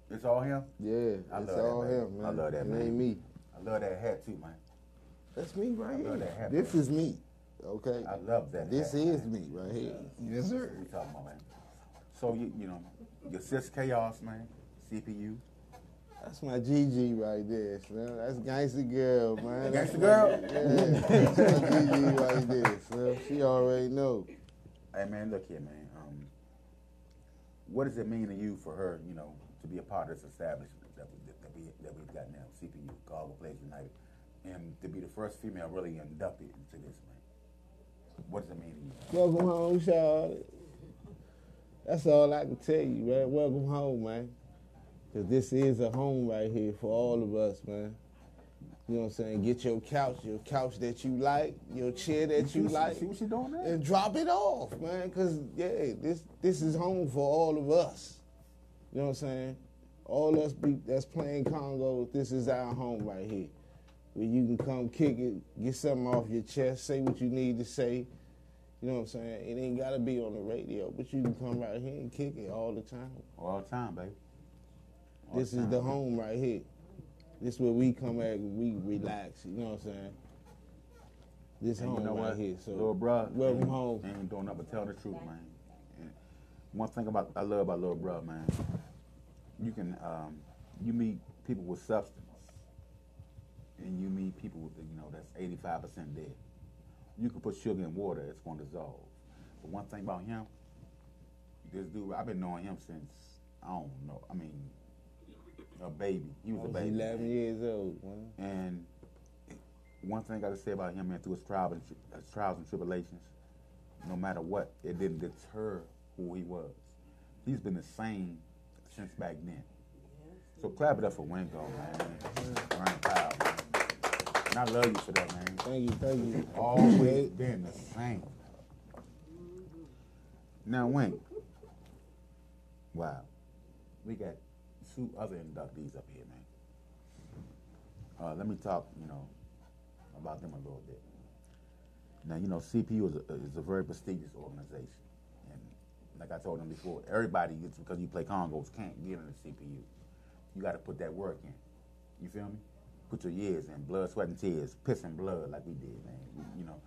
It's all him. Yeah, I it's love that, all man. him, man. I love that, it man. ain't me. Love that hat too, man. That's me right I love here. that hat, This man. is me. Okay. I love that. This hat, is man. me right here. Yes, sir. We talking about, man. So you you know, your sis chaos, man. CPU. That's my GG right there, man. That's gangster girl, man. Gangsta That's girl? Yeah. That's my GG right there, man. She already know. Hey man, look here, man. Um, what does it mean to you for her, you know, to be a part of this establishment that we that we that we've got now, CPU, Players United, and to be the first female really inducted into this, man? What does it mean to you? Welcome home, Charlotte. That's all I can tell you, man. Welcome home, man. Cause this is a home right here for all of us, man. You know what I'm saying? Get your couch, your couch that you like, your chair that you what like, see what she doing there? and drop it off, man. Cause yeah, this this is home for all of us. You know what I'm saying? All us be, that's playing Conga, this is our home right here. Where you can come kick it, get something off your chest, say what you need to say. You know what I'm saying? It ain't gotta be on the radio, but you can come right here and kick it all the time. All the time, baby. All this the is the baby. home right here. This is where we come at and we relax. You know what I'm saying? This And home you know right what? here. So little bro, welcome ain't, home. Ain't doing nothing but tell the truth, man. And one thing about I love about little bro, man. You can um, you meet people with substance, and you meet people with you know that's eighty five percent dead. You can put sugar in water, it's gonna dissolve. But one thing about him, this dude, I've been knowing him since I don't know. I mean, a baby. He was I a was baby. 11 years old. And one thing I gotta say about him, man, through his trials and, his trials and tribulations, no matter what, it didn't deter who he was. He's been the same since back then. So clap it up for Wingo, man. Ryan Powell, man. And I love you for that, man. Thank you, thank you. Always been the same. Now, Wink. Wow. We got two other inductees up here, man. Uh, let me talk, you know, about them a little bit. Now, you know, CPU is a, is a very prestigious organization. And like I told them before, everybody, just because you play Congas, can't get into CPU. You got to put that work in. You feel me? Put your years in, blood, sweat, and tears, piss and blood like we did, man. You, you know,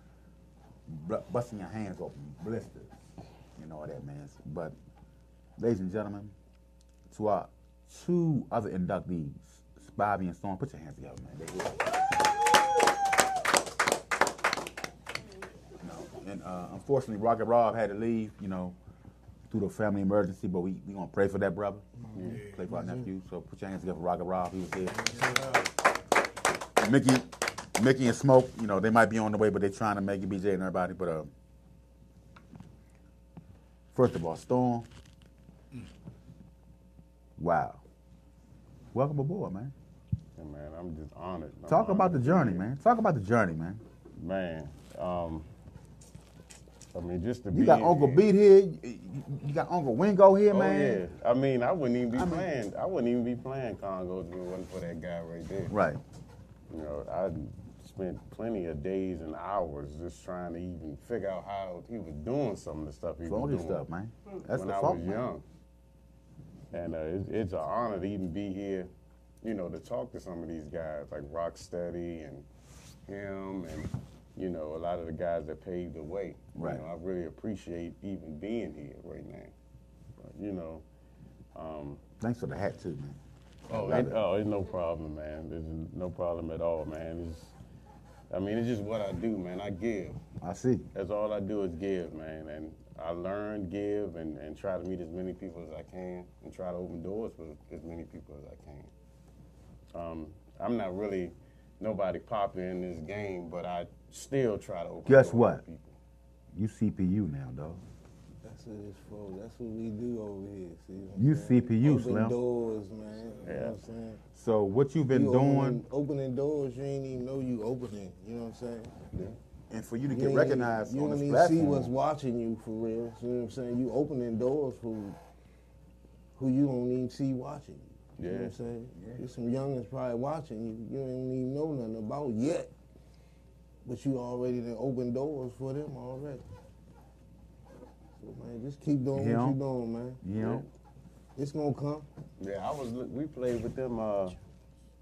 bu- busting your hands open, blisters, you know all that, man. But, ladies and gentlemen, to our two other inductees, Bobby and Storm, put your hands together, man. They. You and uh, unfortunately, Rocket Rob had to leave, you know, through the family emergency, but we we gonna pray for that brother. Pray for our nephew. So put your hands together for Rocket Rob. He was here. Mickey, Mickey and Smoke, you know, they might be on the way, but they're trying to make it BJ and everybody. But uh, first of all, Storm. Wow. Welcome aboard, man. Yeah, man, I'm just honored. I'm Talk about the journey, man. Talk about the journey, man. Man, um, I mean, just to You be got in Uncle Beat here. You you got Uncle Wingo here, oh, man. Yeah. I mean, I wouldn't even be playing. I wouldn't even be playing Conga if it wasn't for that guy right there. Right. You know, I spent plenty of days and hours just trying to even figure out how he was doing some of the stuff he Funky was doing. stuff, man. That's when the I funk, was man. young. And uh, it's, it's an honor to even be here, you know, to talk to some of these guys like Rocksteady and him and, you know, a lot of the guys that paved the way. Right. You know, I really appreciate even being here right now. But, you know, um, Thanks for the hat too, man. Oh, it. oh, it's no problem, man. There's no problem at all, man. It's, I mean, it's just what I do, man. I give. I see. That's all I do is give, man. And I learn, give, and, and try to meet as many people as I can, and try to open doors for as many people as I can. Um, I'm not really nobody popping in this game, but I still try to open. Guess what? people. You CPU now, dog. That's what it's for. That's what we do over here. See what You I'm saying? CPU, Open Slim. doors, man. You know what I'm saying? So what you've been You doing, Opening, opening doors, you ain't even know you opening. You know what I'm saying? Yeah. and for you to You get ain't- recognized you on don't this even see platform, what's watching you for real. You know what I'm saying? You opening doors for who you don't even see watching you. You know what I'm Yeah. saying? There's some youngins probably watching you. You don't even know nothing about yet. But you already done open doors for them already. So man, just keep doing Yeah. what you're doing, man. Yeah. It's gonna come. Yeah, I was. Look, we played with them uh,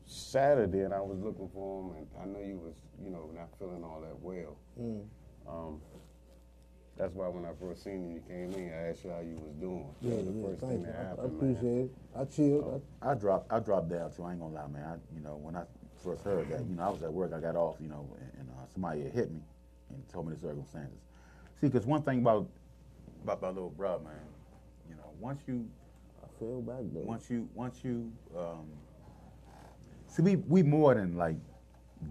Saturday, and I was looking for them, and I know you was, you know, not feeling all that well. Mm. Um, that's why when I first seen you, you came in, I asked you how you was doing. Yeah, that was the yeah, first thank thing you. that I- I appreciate man. it. I chilled. I dropped I dropped down too. I ain't gonna lie, man. I, you know, when I first heard that, you know, I was at work. I got off, you know, and, and uh, somebody had hit me and told me the circumstances. See, because one thing about about my little brother, man, you know, once you I fell back though. once you once you um, see, we we more than like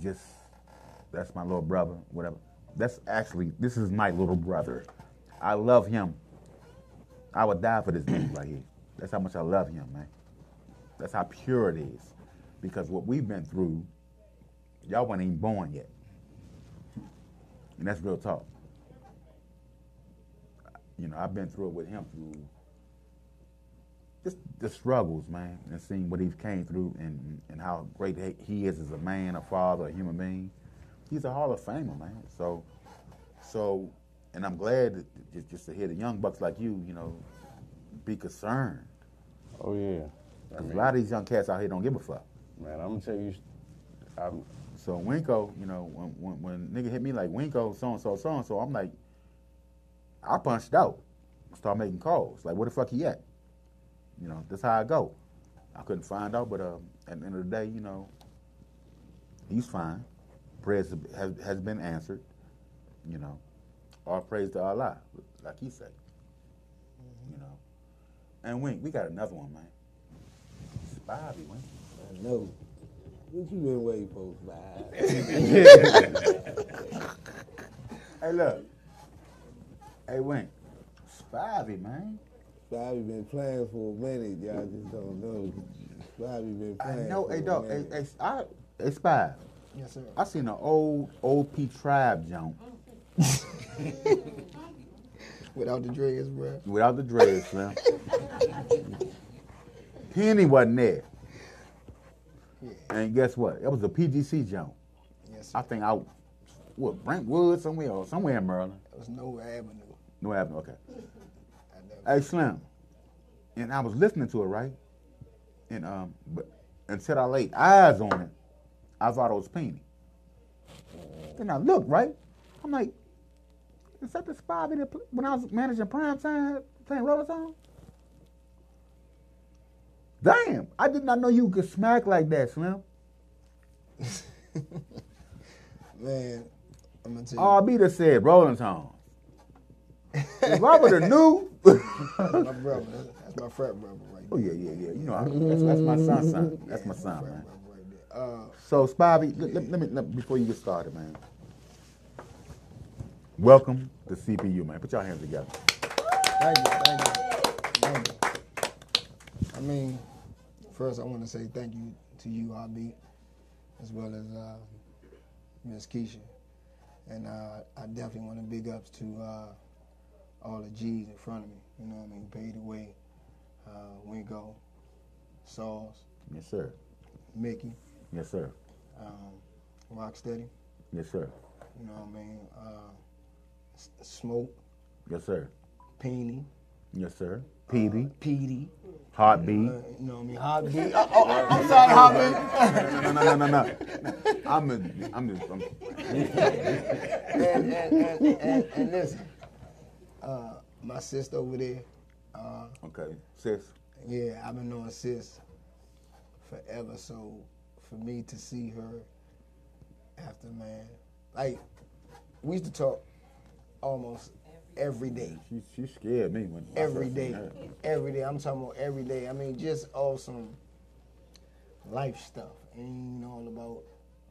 just that's my little brother, whatever. That's actually this is my little brother. I love him. I would die for this dude right here. That's how much I love him, man. That's how pure it is. Because what we've been through, y'all weren't even born yet. And that's real talk. You know, I've been through it with him through just the struggles, man, and seeing what he came through and, and how great he is as a man, a father, a human being. He's a Hall of Famer, man. So, so, and I'm glad that just, just to hear the young bucks like you, you know, be concerned. Oh yeah. I mean- a lot of these young cats out here don't give a fuck. Man, I'm gonna tell you, I'm, So Winko, you know, when, when when nigga hit me like Winko, so and so, so and so, I'm like, I punched out, start making calls. Like, where the fuck he at? You know, that's how I go. I couldn't find out, but um, at the end of the day, you know, he's fine. Prayers has has been answered. You know, all praise to Allah, like he said. Mm-hmm. You know, and Wink, we got another one, man. Spivey, Wink. I know. What you been waiting for, man? Hey, look. Hey, Wink. Spivey, man. Spivey been playing for a minute, y'all just don't know. Spivey been playing. I know. Hey, dog. Hey, hey, I, hey, Spive. Yes, sir. I seen an old OP tribe jump Without the dreads, bro. without the dreads, Slim. Penny wasn't there. And guess what? It was a PGC jump. Yes, sir. I think out, what, Brentwood somewhere or somewhere in Maryland. It was no avenue. No Avenue, okay. Hey, Slim. And I was listening to it, right? And um, but until I laid eyes on it, I thought it was Penny. Then I look right? I'm like, is that the spot when I was managing prime time playing Roller Song? Damn, I did not know you could smack like that, Slim. Man, I'm gonna tell you. RB just said Rolling Stones. if I would have knew. my brother. That's, that's my frat brother right Oh yeah, yeah, yeah. You know, I, that's, that's my son's son. That's my son, man. there. Uh, So, Spivey, let, let, me let, before you get started, man. Welcome to CPU, man. Put your hands together. Thank you, thank you, thank you. I mean, first I want to say thank you to you, RB, as well as uh, Miss Keisha, and uh, I definitely want to big ups to uh, all the G's in front of me. You know what I mean? Paid away, uh, Wingo, Sauce, Yes, sir. Mickey, Yes, sir. um, Rocksteady. Yes, sir. You know what I mean? Uh, Smoke, Yes, sir. Peony, Yes, sir. Petey. Petey. Heartbeat. Uh, you know what I mean? Heartbeat. Oh, oh, I'm sorry, Heartbeat. no, no, no, no, no. I'm a, I'm just, I'm, and, and, and, and, and listen, uh, my sister over there. Uh, okay, sis. Yeah, I've been knowing sis forever. So for me to see her after man, like we used to talk almost every day. She, she scared me when Every day, every day. I'm talking about every day. I mean, just awesome life stuff. Ain't all about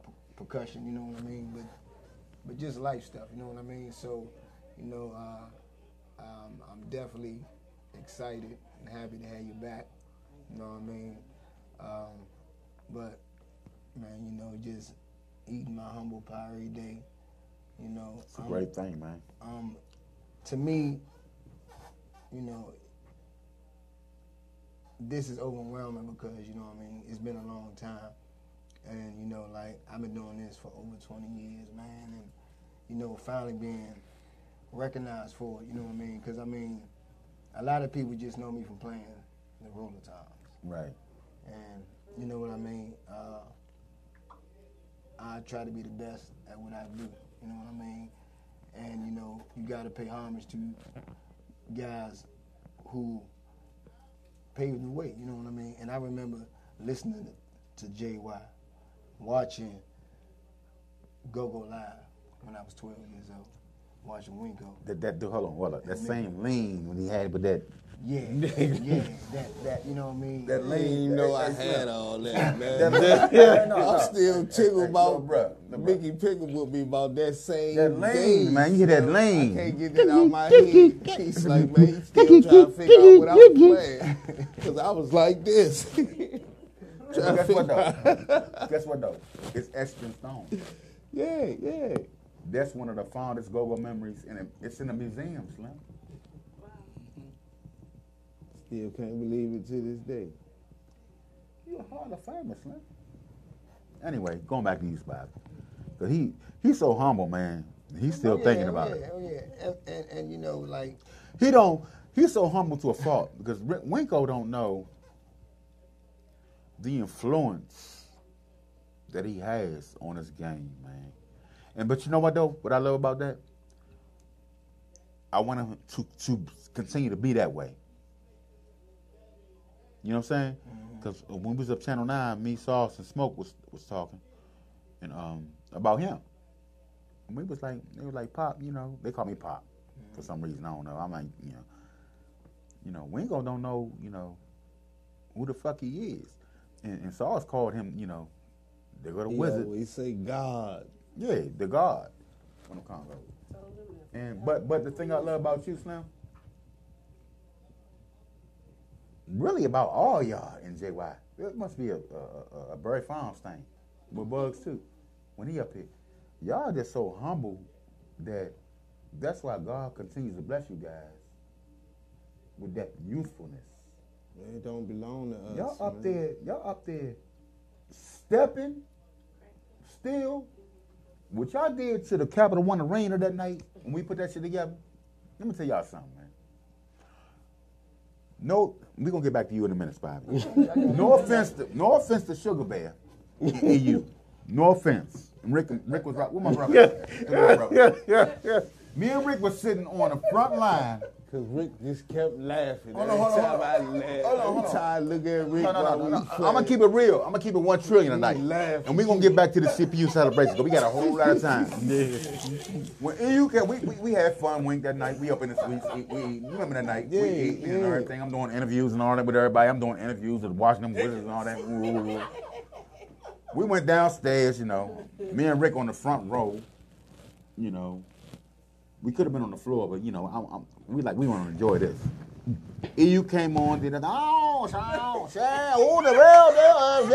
p- percussion, you know what I mean? But but just life stuff, you know what I mean? So, you know, uh, um, I'm definitely excited and happy to have you back. You know what I mean? Um, but man, you know, just eating my humble pie every day. You know, It's a great thing, man. um, to me, you know, this is overwhelming because you know what I mean. It's been a long time, and you know, like I've been doing this for over 20 years, man, and you know, finally being recognized for it. You know what I mean? Because I mean, a lot of people just know me from playing the Roller Times, Right. and you know what I mean. Uh, I try to be the best at what I do. You know what I mean? And you know, you got to pay homage to guys who paved the way. You know what I mean? And I remember listening to JY, watching Go Go Live when I was 12 years old, watching Winko. That that dude, hold on, hold on. That same lean when he had with that. Yeah, yeah, that that you know what I mean. That lean, you know I had all that, man. That- That- Yeah, no, I'm no. still tickled about no, bruh, no, Mickey Pickle with me about that same That lean, man. You hear that lean. I can't get that out of my head. He's like, man, he's still trying to figure out what I was playing. Because I was like this. But Trying to guess what though? guess what though? It's etched stone. Yeah, yeah. That's one of the fondest go-go memories, and it's in the museum, Slim. Still can't believe it to this day. You're a Hall of Famer, Slim. Anyway, going back to you, Spot. Cause he he's so humble, man. He's still Oh, yeah, thinking oh, about yeah, it. Oh yeah, and, and, and you know, like He don't. He's so humble to a fault because Winko don't know the influence that he has on his game, man. And but you know what though? What I love about that? I want him to to continue to be that way. You know what I'm saying? Because when we was up Channel Nine, me, Sauce, and Smoke was was talking, and um about him. And we was like, they were like, Pop, you know, they call me Pop for some reason. I don't know. I'm like, you know, you know, Wingo don't know, you know, who the fuck he is. And, and Sauce called him, you know, they go to He Wizard. always say God. Yeah, the God on the Conga. And but but the thing I love about you, Slim, really about all y'all in JY. It must be a a, a, a Barry Farms thing with Bugs too. When he up here, y'all just so humble that that's why God continues to bless you guys with that youthfulness. Man, it don't belong to us. Y'all up man. there, y'all up there stepping still. What y'all did to the Capital One Arena that night when we put that shit together, let me tell y'all something, man. No, we gonna get back to you in a minute, Spivey. no offense to no offense to Sugar Bear and you. No offense. And Rick Rick was right. Where my brother? Where my brother? yeah, yeah. Me and Rick was sitting on the front line. Cause Rick just kept laughing. Hold on, hold on, I laugh, Hold on, hold on. time I look at Rick No, no, no, no. I'm gonna keep it real. I'm gonna keep it one trillion tonight. And we're gonna get back to the CPU celebration because we got a whole lot of time. When you can, we, we, we had fun wink that night. We up in the suites. We, we you remember that night? Yeah, we eating and yeah. everything. I'm doing interviews and all that with everybody. I'm doing interviews with Washington Wizards and all that. Ooh, ooh, ooh. We went downstairs, you know. Me and Rick on the front row. You know, we could have been on the floor, but you know, I'm, I'm, we like we want to enjoy this. EU came on, did it. Oh, say, oh, the real deal,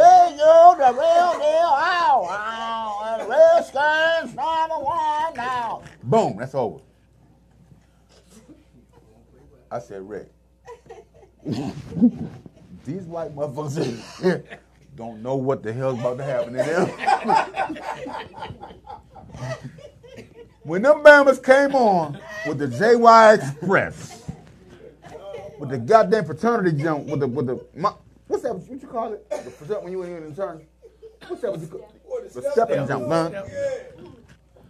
the real deal. Oh, oh, the Redskins number one now. Boom, that's over. I said, Rick, these white motherfuckers don't know what the hell's about to happen to them. when them Bama's came on with the JY Express, with the goddamn fraternity jump, with the with the my, what's that? What you call it? The fraternity when you were in the turn. What's that? What you call the stepping jump, man.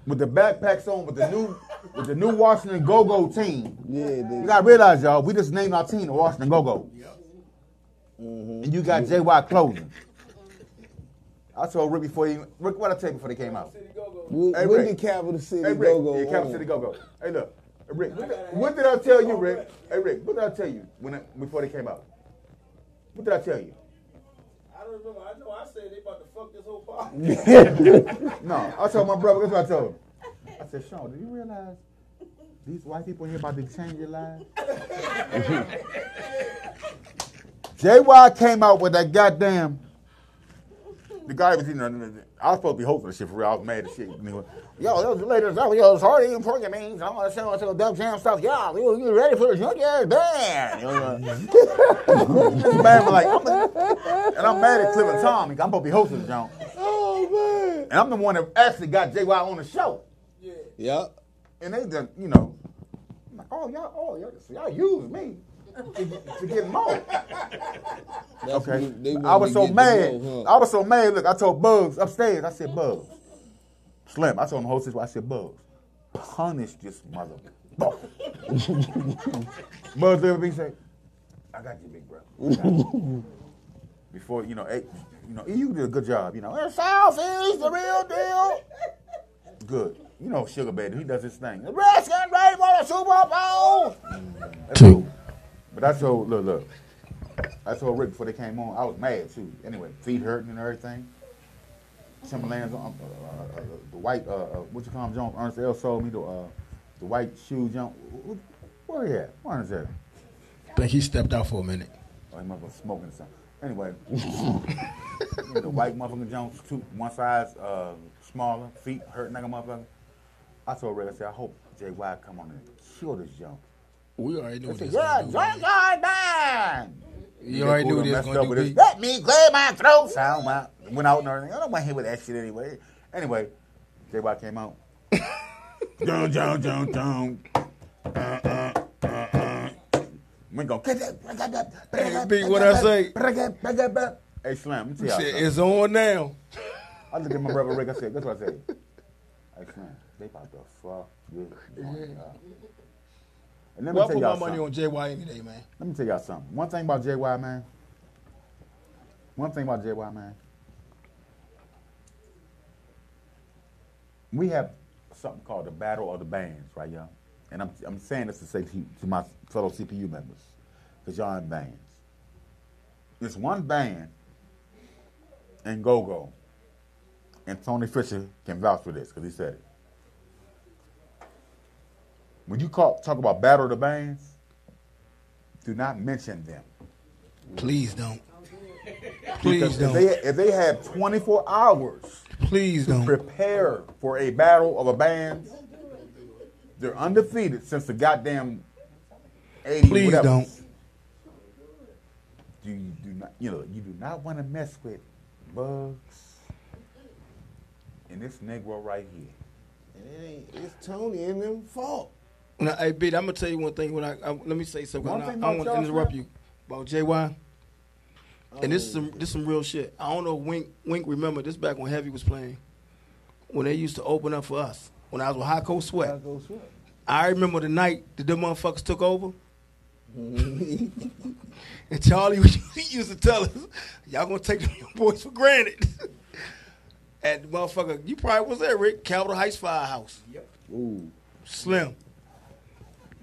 With the backpacks on, with the new with the new Washington Go Go team. Yeah, You gotta realize, y'all, we just named our team the Washington Go Go. Mm-hmm. And you got JY clothing. I told Rick before he Rick, what I tell you before they came out? With, Hey, with Rick. the capital city Hey, Rick, go-go yeah, Capital. City Go Go. Hey, look, Rick, what did, what did I tell you, Rick? Hey, Rick, what did I tell you when I, before they came out? What did I tell you? I don't remember. I know I said they about to fuck this whole party. no, I told my brother. That's what I told him. I said, Sean, do you realize these white people here about to change your lives? JY came out with that goddamn. The guy was, you know, I was supposed to be hosting the shit for real. I was mad as shit. Yo, those ladies, yo, yo, it's hard eating pork means. I'm gonna send to Dub Jam stuff. Yo, you, you ready for the junky ass band? You know, this band was like, I'm a, and I'm mad at Cliff and Tom. I'm supposed to be hosting the joint. Oh man. And I'm the one that actually got JY on the show. Yeah. Yep. And they done, you know, I'm like, oh y'all, oh y'all, so y'all use me to, get- to get more. That's okay. they I was so mad. the more, huh? I was so mad. Look, I told Bugs upstairs. I said, Bugs, Slim. I told him the whole situation. I said, Bugs, punish this mother. Bugs looked at me and said, I got you, big brother. You." Before you know, hey, you know, you did a good job. You know, "Hey, Southeast, the real deal. Good. You know, Sugar Baby, he does his thing. The Redskins ready for the Super Bowl. That's cool. But I told, look, look. I told Rick before they came on, I was mad too. Anyway, feet hurting and everything. Timberlands uh, uh, uh, the white, uh, uh, what you call them, Jones? Ernest L sold me the uh, the white shoe jump. Where he at? Where is that? I think he stepped out for a minute. Oh, he must have smoking something. Anyway, the white motherfucking Jones, two, one size uh, smaller, feet hurting like a motherfucker. I told Rick, I said, I hope JY come on and kill this jump. We already knew this. yeah, Junkyard Band. You already knew this messed gonna up do with his, beat. Let me clear my throat. Sound out. Went out and everything. I don't want to hear with that shit anyway. Anyway, JY came out. dun, dun, dun, dun. Uh, uh, uh, uh. We that. Hey, B, what I say? Hey, Slam, let me tell y'all Shit, something. it's on now. I looked at my brother Rick. I said, "That's what I said." Hey, Slam, they about to fuck up. And let me Well, tell put my y'all money on JY any day, man. Let me tell y'all something. One thing about JY, man. One thing about JY, man. We have something called the Battle of the Bands, right, y'all? And I'm, I'm saying this to say to, to my fellow CPU members, because y'all in bands. There's one band in Go Go, and Tony Fisher can vouch for this, because he said it. When you call, talk about Battle of the Bands, do not mention them. Please don't. Please Because don't. If they, if they have 24 hours Please to don't. prepare for a battle of a band, they're undefeated since the goddamn 80 Please whatever. don't. Do you do not you know you do not want to mess with bugs and this Negro right here. And It ain't, it's Tony and them fault. Now, hey, B, I'm gonna tell you one thing. When I, I let me say something. One I, I don't want to interrupt sir. you about JY. And this is some this some real shit. I don't know if Wink Wink remember this back when Heavy was playing. When they used to open up for us. When I was with Hot Cold Sweat. I remember the night that them motherfuckers took over. and Charlie he used to tell us, y'all gonna take them boys for granted. and the motherfucker, you probably was there, Rick, Capitol Heights Firehouse. Yep. Ooh. Slim.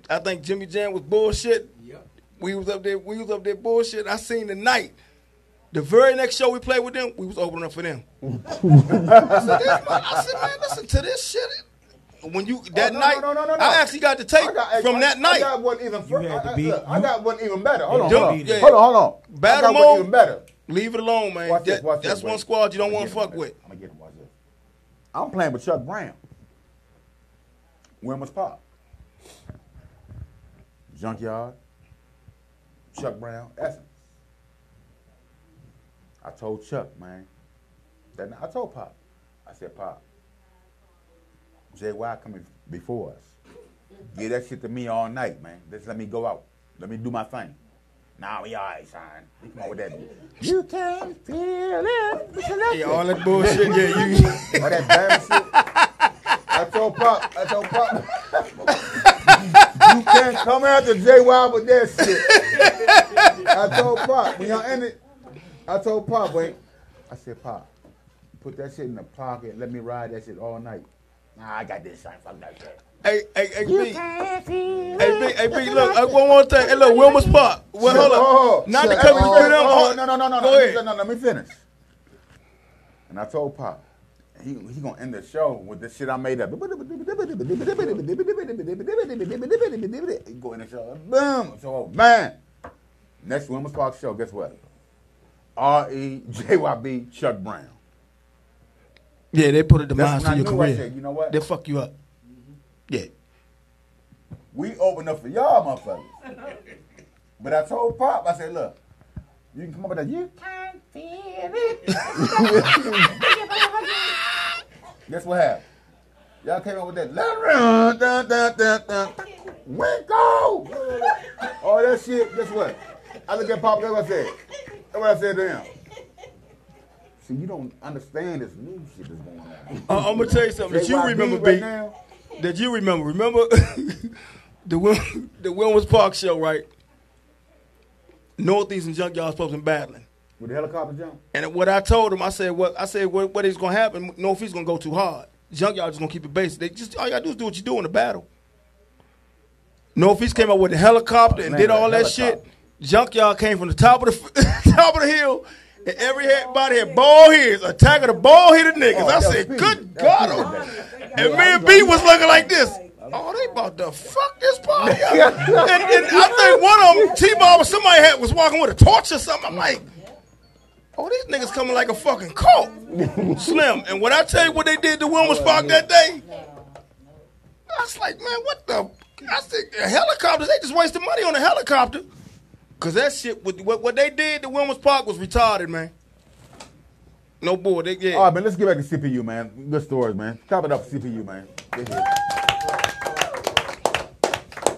I think Jimmy Jam was bullshit. Yep. We was up there. We was up there bullshit. I seen the night. The very next show we played with them, we was opening up for them. I, said, "This- I said, man, listen to this shit. When you that Oh, no, night, no, no, no, no. I actually got the tape got- from I- that I night. got one even fir- had I- I- be- look, I got one even better. Hold on, hold on, yeah. hold on, hold on. I Battle got one mode. even better. Leave it alone, man. Watch this, That- watch this, that's one wait. squad you don't want to get him, fuck with. I'm gonna get him. Watch this. I'm playing with Chuck Brown. When was Pop? Junkyard. Chuck Brown. Essence. I told Chuck, man. That I told Pop. I said, Pop. JY coming before us. Give that shit to me all night, man. Just let me go out. Let me do my thing. Nah, we all right, son. We come on with that. You can feel it. Yeah, all that bullshit. Yeah, you. All that bad shit. I told Pop. I told Pop. you can't come after JY with that shit. I told Pop when y'all ended. I told Pop, wait. I said, Pop, put that shit in the pocket. Let me ride that shit all night. Nah, I got this shit. Fuck that shit. Hey, hey, hey, You B. Hey, B, hey, B, look, uh, one more thing. Hey, look, Wilmer's Park. Well, hold Oh, up. Not to shit. come Oh, with them. oh, Oh, no, no, no, no, Go no, ahead. no, no, let me finish. And I told Pop, he he gonna end the show with this shit I made up. Go in the show, boom. So, man, next Wilmer's Park show, guess what? R E J Y B Chuck Brown. Yeah, they put a demise to your career. said, you know what? They fuck you up. Mm-hmm. Yeah. We open up for y'all, motherfuckers. But I told Pop, I said, look, you can come up with that. You can't feel it. Guess what happened? Y'all came up with that. Let run, dun, dun, dun, dun. Winko! All that shit. Guess what? I look at Pop. That's what I said. That's what I said to him. See, you don't understand this new shit that's going on. Uh, I'm gonna tell you something that you remember, right B. now. That you remember. Remember the Wil- the Wilmer's Park show, right? Northeast and Junkyard supposed to be battling. With the helicopter jump? And what I told him, I said, what I said, what, what is gonna happen? Northeast gonna go too hard. Junkyard just gonna keep it basic. They just all you gotta do is do what you do in the battle. Northeast came up with the helicopter and Man, did all that that shit. Junkyard came from the top of the top of the hill, and everybody had ball heads, attacking the ball headed niggas. Oh, I said, Pete. good That God, was oh. And Yeah, me and B was looking like this. Oh, they about to fuck this party up. and, and I think one of them, T-Ball, was somebody had was walking with a torch or something. I'm like, oh, these niggas coming like a fucking cult. Slim. And when I tell you what they did to Wilmer's Park that day, I was like, man, what the? I said, the helicopters, they just wasted money on a helicopter. Cause that shit, what, what they did to Wilmer's Park was retarded, man. No boy, they yeah. All right, man, let's get back to CPU, man. Good stories, man. Top it up CPU, man. Get.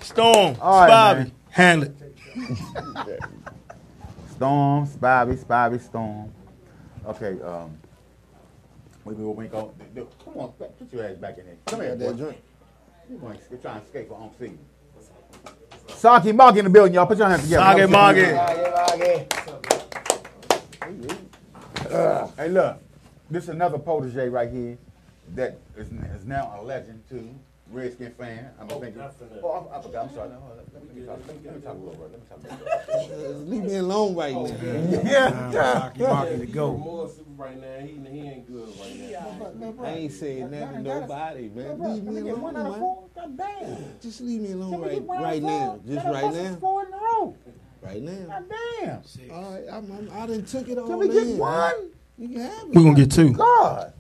Storm, All right, Spivey, man. handle it. Storm, Spivey, Spivey, Storm. Okay, um, we will wink on. Come on, put your ass back in there. Come here, Got that boy. drink. You going to try and escape for on season. Saki Moggy in the building, y'all. Put your hands together. Saki Have a Moggy. Uh, Hey, look. This is another protege right here that is, is now a legend too. Redskin fan. I'm Oh, thinking. definitely. Oh, I, I forgot. I'm sorry. No, let, me, let, me talk, let, me, let me talk a little bit. Let me talk a little bit. Leave me alone right Oh, now. Yeah. yeah. More super right now. He, he ain't good right now. I ain't saying nothing to nobody, man. Leave me alone, man. Just leave me alone right, right now. Just right now. Four in a row. Right now. Damn. All right, I'm, I'm, I done took it all Can we get in. one? You can have it. We gonna get two. God.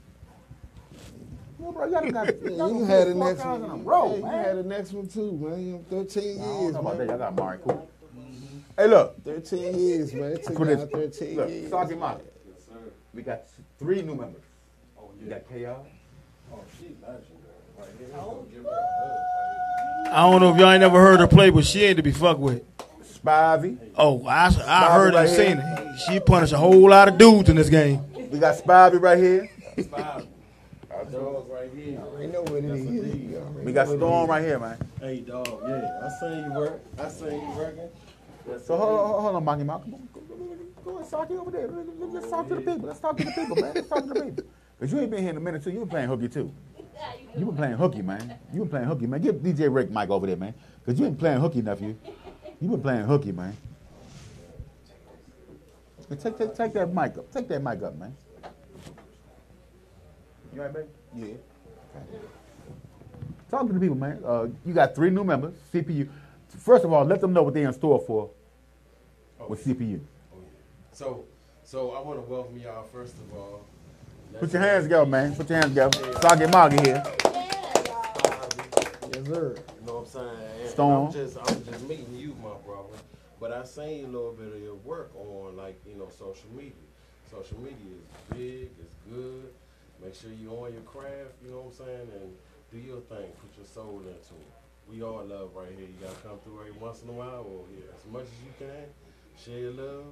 No, bro, y'all got, Yeah, y'all you gonna can have put the next one. in a row, Hey, you man. can have the next one too, man. You 13 I don't years, know about that. man. Y'all got Mari Cool. Mm-hmm. Hey, look. 13 years, man. It took Put y'all it- 13 look, years. Saki Maki. We got three new members. oh We got KR. Oh, she legendary. Right here. Gonna give her a hug. I don't know if y'all ain't never heard her play, but she ain't to be fucked with. Spivey. Oh, I, I Spivey heard right and here. seen it. She punished a whole lot of dudes in this game. We got Spivey right here. Smile. Our dog right here. I know what it is. We got Storm right here, man. Hey, dog. Yeah, I seen you work. I seen you working. So hold on, hold on, Maki Maki. Come on, Go, go, go, go ahead, Saki over there. Let- let- Let's talk to the people. Let's talk to the people, man. Let's talk to the people. Because you ain't been here in a minute, too. You been playing hooky, too. You been playing hooky, man. You been playing hooky, man. Give DJ Rick Mike over there, man. Because you ain't playing hooky enough, you. You been playing hooky, man. Take, take, take that mic up. Take that mic up, man. You all right, baby? Yeah. Talk to the people, man. Uh, you got three new members, CPU. First of all, let them know what they're in store for with CPU. So, so I want to welcome y'all first of all. Put your hands together, man. Put your hands together. Soggy Moggy here. Yes, sir. You know what I'm saying? And Storm. I'm just, I'm just meeting you, my brother. But I seen a little bit of your work on, like, you know, social media. Social media is big, it's good. Make sure you own your craft, you know what I'm saying? And do your thing. Put your soul into it. We all love right here. You gotta come through every once in a while, or yeah, as much as you can. Share your love.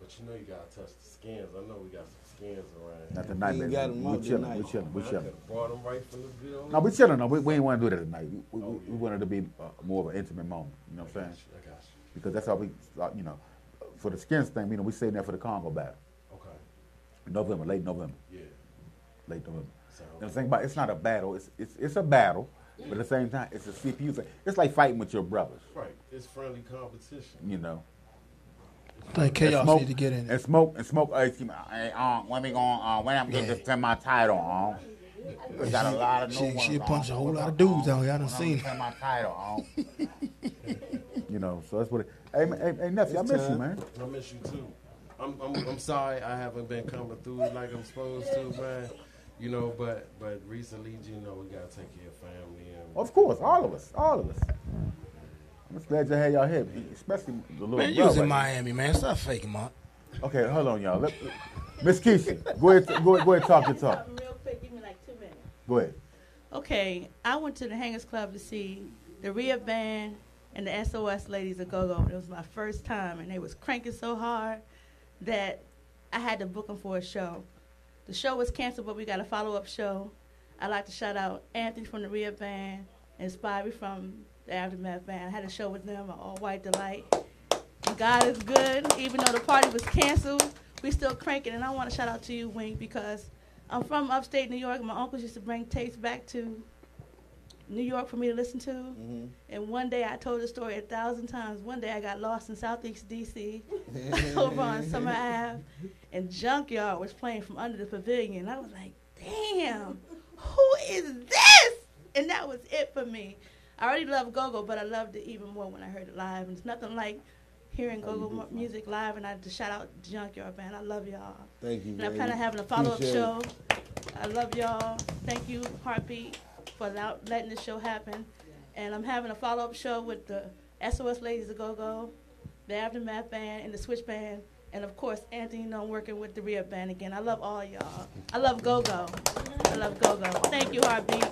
But you know you gotta touch the skins. I know we got some skins around here. Not tonight, You baby. got 'em We out chilling. tonight. We chilling. We Man, I chilling. could've brought 'em right from the building. No, we chilling. No, we, we ain't want to do that tonight. We, we, we wanted to be uh, more of an intimate moment. You know what I'm saying? I got you. Because that's how we, uh, you know, for the skins thing. You know, we sitting there for the Conga battle. Okay. November, late November. Yeah. Late November. The thing about it's not a battle. It's it's it's a battle, but at the same time, it's a CPU thing. It's like fighting with your brothers. Right. It's friendly competition. You know. I think Chaos And smoke, need to get in And smoke and smoke. Uh, excuse me, hey, um, when we going? Uh, when I'm getting to send my title on. We got a lot of new She- ones she on. punched a whole lot of dudes out here. I done When I'm seen. send my title on. you know, so that's what. It, hey, hey, hey, nephew, I miss you, man. I miss you too. I'm, I'm, I'm sorry I haven't been coming through like I'm supposed to, man. You know, but but recently, you know, we gotta take care of family and Of course, all of us, all of us. I'm just glad you had y'all here, especially the little. Man, you was brother. in Miami, man. Stop faking, Mark. Okay, hold on, y'all. Let, Miss Keisha, go ahead, go ahead, go ahead, talk your talk. Real quick, give me like two minutes. Go ahead. Okay, I went to the Hangers Club to see the Rhea Band and the SOS Ladies of Go-Go. It was my first time, and they was cranking so hard that I had to book them for a show. The show was canceled, but we got a follow-up show. I'd like to shout out Anthony from the Rear Band and Spivey from the Aftermath Band. I had a show with them, an all-white delight. God is good. Even though the party was canceled, we still cranking. And I want to shout out to you, Wink, because I'm from upstate New York. My uncles used to bring tapes back to New York for me to listen to. Mm-hmm. And one day I told the story a thousand times. One day I got lost in Southeast DC over on Summer Ave, and Junkyard was playing from under the pavilion. I was like, damn, who is this? And that was it for me. I already love go-go, but I loved it even more when I heard it live. And it's nothing like hearing go-go mu- music live. And I just shout out Junkyard Band. I love y'all. Thank you. And I'm man. kind of having a follow-up show. I love y'all. Thank you, Heartbeat, for allow- letting this show happen. And I'm having a follow-up show with the SOS Ladies of Go-Go, the Aftermath Band, and the Switch Band. And of course, Anthony, you know, I'm working with the Rhea Band again. I love all y'all. I love Go-Go. I love Go-Go. Thank you, Heartbeat.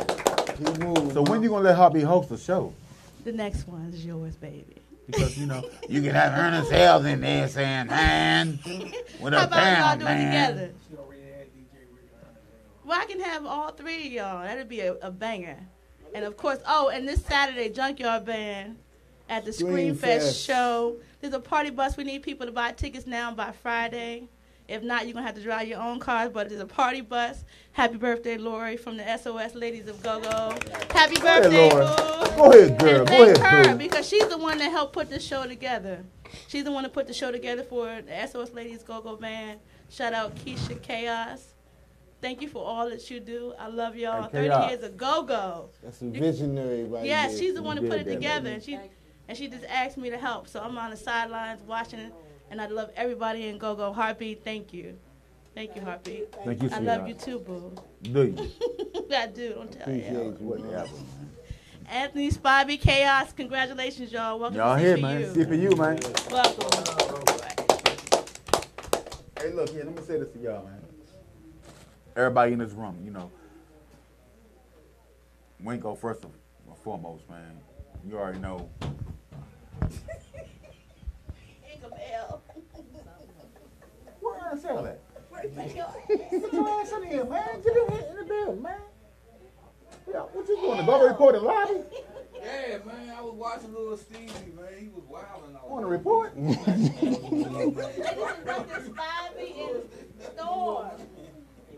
So when you gonna let Heartbeat host the show? The next one is yours, baby. Because you know you can have Ernest Hales in there saying, "Man, with How a about we all band, do it man." together? Well, I can have all three of y'all. That'd be a, a banger. And of course, oh, and this Saturday, Junkyard Band at the Scream Scream Fest. Show. There's a party bus. We need people to buy tickets now by Friday. If not, you're gonna have to drive your own cars. But there's a party bus. Happy birthday, Lori, from the SOS Ladies of Go Go. Happy Go ahead, birthday, Lori. Go ahead, girl. And Go thank ahead, her boo. because she's the one that helped put this show together. She's the one that put the show together for the SOS Ladies Go Go Band. Shout out Keisha Chaos. Thank you for all that you do. I love y'all. Hey, 30 Chaos. years of Go Go. That's a visionary right Yeah, there. she's the one who put it together, and she and she just asked me to help. So I'm on the sidelines watching, and I love everybody in Go Go Heartbeat. Thank you, thank you, Heartbeat. Thank you, I love you too, boo. Do you? I do. Don't tell Appreciate you. you. Whatever. Anthony Spivey Chaos. Congratulations, y'all. Welcome Y'all to here, CPU. man. See for you, man. Welcome. Hey, look here. Let me say this to y'all, man. Everybody in this room, you know. Winko, first and foremost, man. You already know. Where I sell that? Get your ass in here, man. Get in here in the building, man. Yeah, what you doing? The go report in lobby? Yeah, man, I was watching little Stevie, man. He was wilding out. On the report?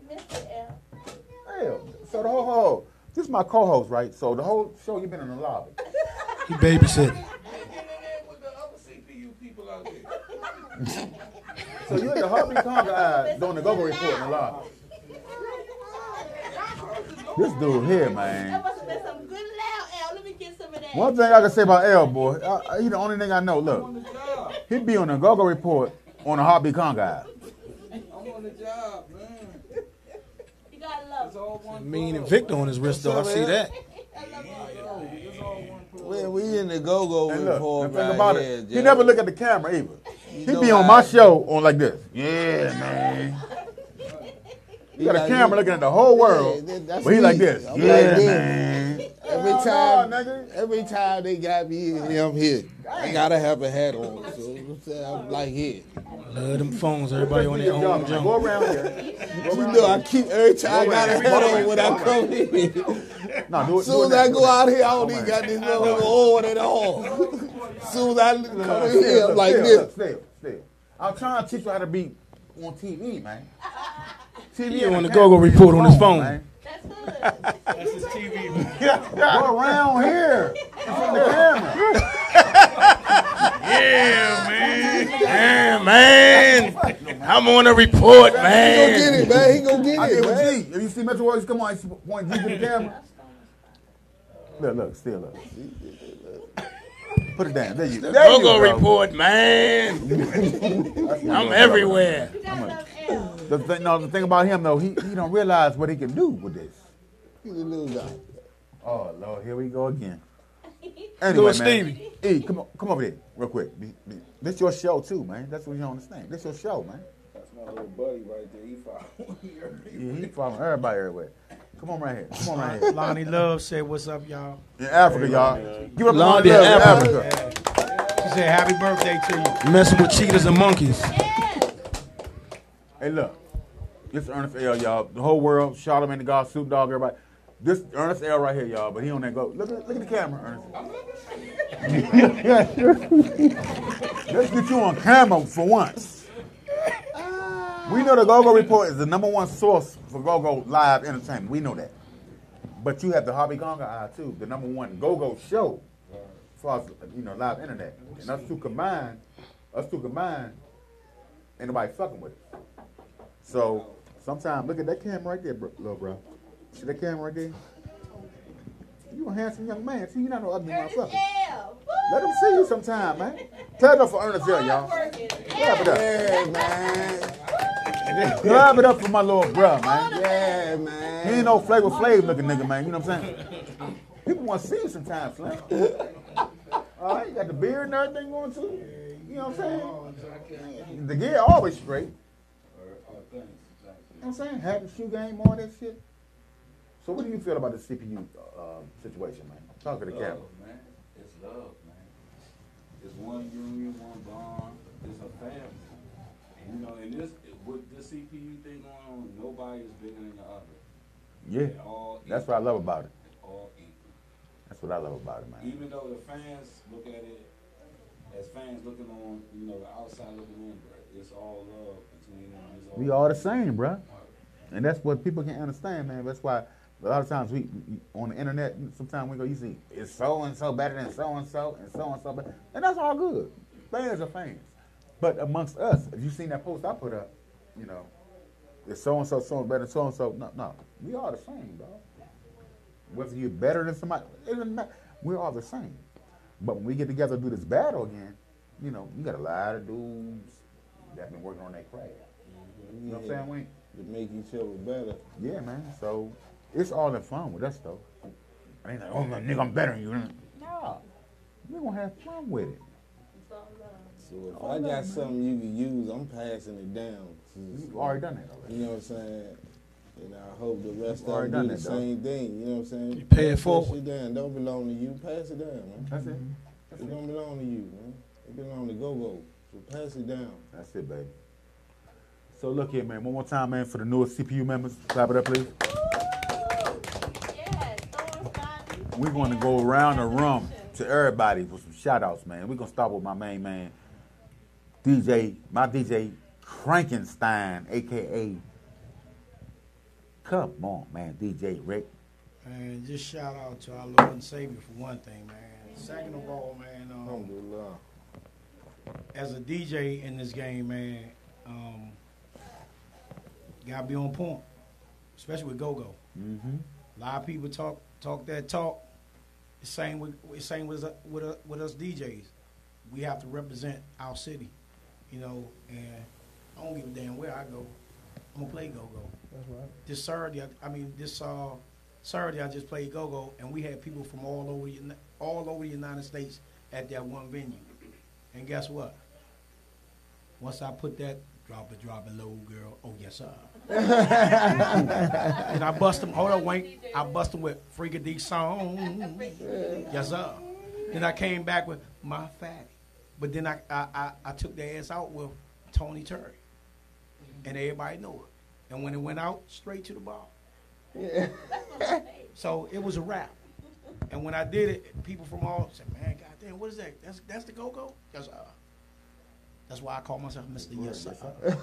Hell, so the whole, whole, this is my co-host, right? So the whole show, you've been in the lobby. He babysitting. So you in the Heartbeat Conga eye doing the go-go report in the lobby. This dude here, man. That must have been some good loud L. Let me get some of that. One thing I can say about L, boy, uh, uh, he the only thing I know. Look, he'd be on the go-go report on the Heartbeat Conga eye. I'm on the job, man. You gotta love It's all one Mean and Victor on his wrist, though. I see that. Man, we in the go-go with look, report the thing right about here, it, he Jeff. never look at the camera either. He know be on my show on like this. Yeah, man. You got a camera looking at the whole world, Yeah, but he me. like this. I'm Yeah, like this. man. Every oh, Hell time, no, nigga. every time they got me, I'm here. I gotta have a hat on, so I'm like here. Love them phones. Everybody on their own Go around here. You know, I keep every time I got a hat on when I come in. No, do it. As soon as I go out here, I don't even got this little on at all. As soon as I come in here, I'm like still, this. Still, still. I'm trying to teach you how to be on TV, man. TV He and on the camera go-go report on his phone. man. That's That's his TV, Go around here in front of the camera. Yeah, man. Yeah, man. I'm on a report, man. He gon' get it, man. He gonna get it, did with man. G. If you see Metro Warriors, come on, point G to the camera. Look, look, still look. Put it down. There you The there you Go-Go go. report, man. I'm everywhere. The thing, no, the thing about him though, he, he don't realize what he can do with this. He's a little guy. Oh Lord, here we go again. Louis Anyway, man. Stevie. E, come on, come over here, real quick. Be- be- This your show too, man. That's what you don't understand. This your show, man. That's my little buddy right there. He following Yeah, he following everybody everywhere. Come on right here. Come on right here. Lonnie Love said, "What's up, y'all?" In Africa, y'all. Give up Lonnie Lonnie Love in Africa. Africa. He said, "Happy birthday to you." Messing with cheetahs and monkeys. Hey, look. This is Ernest L, y'all. The whole world, Charlamagne the God, Snoop Dogg, everybody. This Ernest L right here, y'all. But he on that go. Look at look at the camera, Ernest. Let's get you on camera for once. We know the Go-Go Report is the number one source for Go-Go live entertainment. We know that. But you have the Hobby Conga Eye too, the number one Go-Go show as far as you know live internet. And us two combined, us two combined, ain't nobody fucking with it. So sometimes look at that camera right there, bro, little bro. See the camera right there? You a handsome young man. See, you're not no ugly motherfucker. Let him see you sometime, man. Tell it up for Ernest L, y'all. Clap it up. Yeah, man. Clap it up for my little bro, man. Yeah, man. He ain't no Flavor Flav looking nigga, man. You know what I'm saying? People want to see you sometimes, Slim. All right, you got the beard and everything going too. You know what I'm saying? The gear always straight. You know what I'm saying? Have the shoe game, all that shit. So what do you feel about the CPU uh, situation, man? Talk to the camera. Man. It's love, man. It's one union, one bond. It's a family. You know, and this with the CPU thing going on, nobody is bigger than the other. Yeah, that's what I love about it. All equal. That's what I love about it, man. Even though the fans look at it as fans looking on, you know, the outside looking in, but it's all love between them. All We all the same, bruh. And that's what people can't understand, man. That's why a lot of times we, we on the internet, sometimes we go, you see, it's so and so better than so and so, and so and so better. And that's all good. Fans are fans. But amongst us, if you seen that post I put up, you know, it's so and so, so better than so and so. No, no. We all the same, dog. Whether you're better than somebody, it doesn't matter. We're all the same. But when we get together to do this battle again, you know, you got a lot of dudes that been working on that craft. You know what I'm saying, Wayne? To make each other better. Yeah, man. So it's all in fun with us, though. I ain't like, oh, nigga, I'm better than you. No, we gonna have fun with it. So if I got something you can use, I'm passing it down. You've already done that already. You know what I'm saying? And I hope the rest You've of already them do done the that, though. same thing. You know what I'm saying? You pay it forward. Pass. It down. Don't belong to you. Pass it down, man. That's it. Mm-hmm. It don't belong to you, man. It belong to Go Go. So pass it down. That's it, baby. So look here, man. One more time, man, for the newest CPU members. Clap it up, please. We're going to go around the room to everybody for some shout outs, man. We're going to start with my main man, DJ, my DJ Frankenstein, a.k.a. Come on, man, DJ Rick. Man, just shout out to our Lord and Savior for one thing, man. Second of all, man, um, as a DJ in this game, man, um, gotta be on point, especially with go go. Mm-hmm. A lot of people talk talk that talk. Same with the same with us- with us- with us DJs. We have to represent our city, you know. And I don't give a damn where I go. I'm gonna play go go. That's right. This Saturday, I, I mean this uh, Saturday, I just played go go, and we had people from all over the, all over the United States at that one venue. And guess what? Once I put that drop it, drop it low, girl. Oh yes, sir. And I bust them. Hold on, Wayne. I bust them with Freaky D song. Yes, sir. Then I came back with my fatty. But then I, I, I, I took their ass out with Tony Terry. And everybody knew it. And when it went out, straight to the bar. Yeah. So it was a wrap. And when I did it, people from all said, "Man, goddamn, what is that? That's that's the go go." Yes, sir. That's why I call myself Mr. Yes, sir.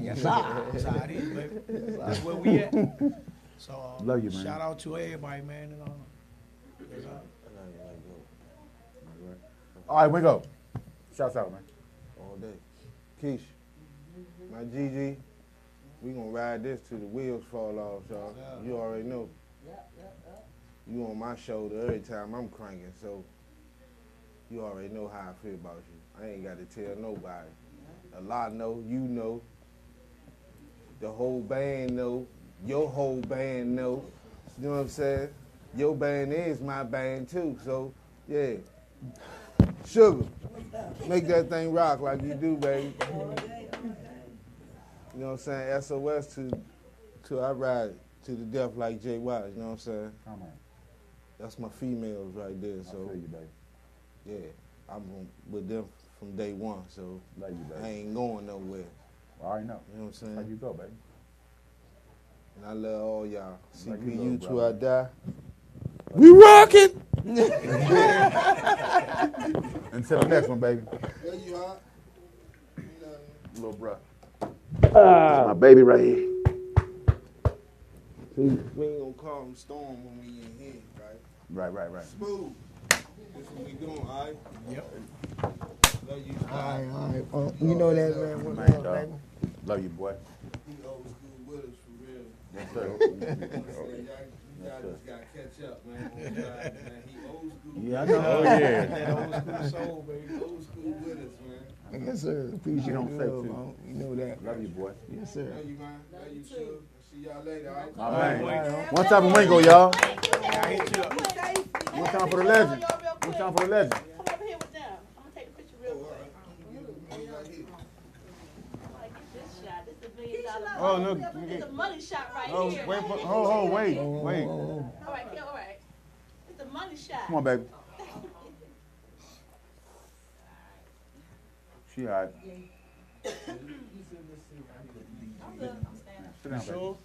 yes, sir. That's how it is, baby. That's where we at. So uh, Love you, man. Shout out to everybody, man. And, uh, 'cause, uh, All right, we go. Shouts out, man. All day. Keish, my GG, we gonna ride this till the wheels fall off, y'all. You already know. You on my shoulder every time I'm cranking, so you already know how I feel about you. I ain't got to tell nobody. A lot know, you know. The whole band know. Your whole band know. You know what I'm saying? Your band is my band too, so yeah. Sugar, make that thing rock like you do, baby. You know what I'm saying? SOS to to I ride to the death like Jay Watt, you know what I'm saying? Come on. That's my females right there, so feel you, baby. yeah. I'm with them from day one, so Love you, baby. I ain't going nowhere. I already know. You know what I'm saying? How you go, baby? And I love all y'all. Like you, CPU little till I die. We rocking! Until the next one, baby. Love you, hot. Little bruh. Ah. my baby right here. See, we ain't gonna call them storm when we in here, right? Right, right, right. Smooth. This what we doing, all right? Yep. Love you. All right, all right. Uh, you know that, man. What's Man, up, dog. Love you, boy. He old school with us for real. Yes, sir. Y'all, y'all just gotta catch up, man. man. He old school. Yeah, I know. Oh, yeah. That old school soul, baby. Old school with us, man. Yes, sir. Appreciate You don't say too. You know that. Love you, boy. Yes, sir. Love you, man. Love you, Suge. See y'all later, all right? All right. One time for Ringo, y'all. One time for the legend. One time for the legend. Come over here with them. I'm gonna take a picture real quick. Like, get this shot. This is a million dollar. Oh, oh, look. It's a money shot right Oh, here. wait for, oh, oh, wait, wait. All right, yeah, all right. It's a money shot. Come on, baby. She all right. Sit down, baby.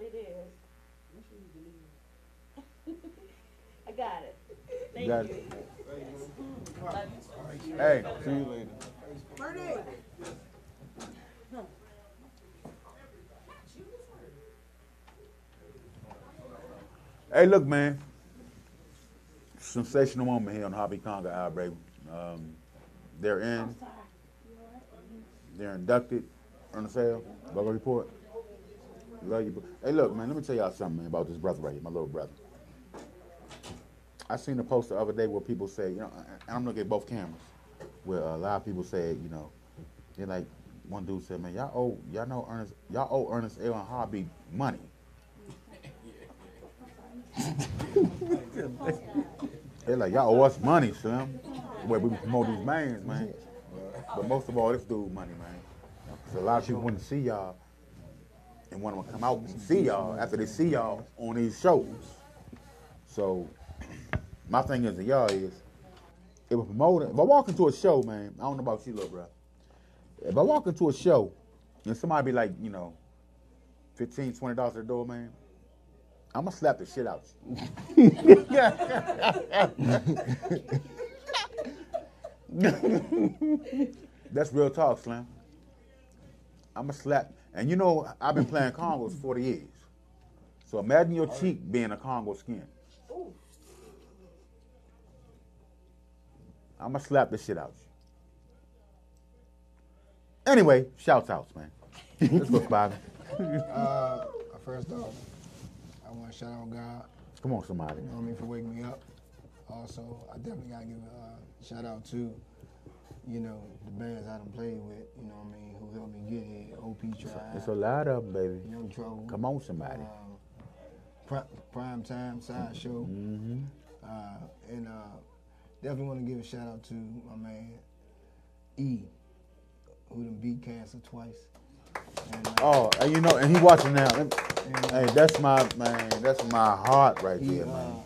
It is. I got it. Hey, see you later. Hey, look, man. Sensational moment here on Hobby Conga Outbreak. Um, they're in. They're inducted. Ernest Hale, Logo Report. Love you. Hey, look, man, let me tell y'all something, man, about this brother right here, my little brother. I seen a post the other day where people say, you know, I'm looking at both cameras, where a lot of people said, you know, they're like, one dude said, man, y'all owe, y'all know Ernest, y'all owe Ernest and Hobby money. They're like, y'all owe us money, Slim. Where we promote these bands, man. But most of all, this dude money, man. So a lot of people want to see y'all and want to come out and see y'all after they see y'all on these shows. So my thing is y'all is if a promoter, if I walk into a show, man, I don't know about you, little bro. If I walk into a show and somebody be like, you know, 15 dollars at the door, man, I'm gonna slap the shit out you. That's real talk, Slim. I'm gonna slap, and you know I've been playing congas 40 years. So imagine your cheek being a Conga skin. I'm gonna slap the shit out you. Anyway, shouts outs, man. Let's go, Bobby. Uh, first off, I want to shout out God. Come on, somebody. You know what I mean for waking me up. Also, I definitely gotta give a uh, shout out to, you know, the bands I done played with. You know what I mean, who helped me get here. OP Tribe. It's a lot of them, baby. Young Trouble. Come on, somebody. Uh, Pri- Prime Time Side Show. Mhm. Uh, and uh, definitely want to give a shout out to my man E, who done beat cancer twice. And, uh, Oh, and you know, and he watching now. Hey, that's my man. That's my heart right he, there, uh, man.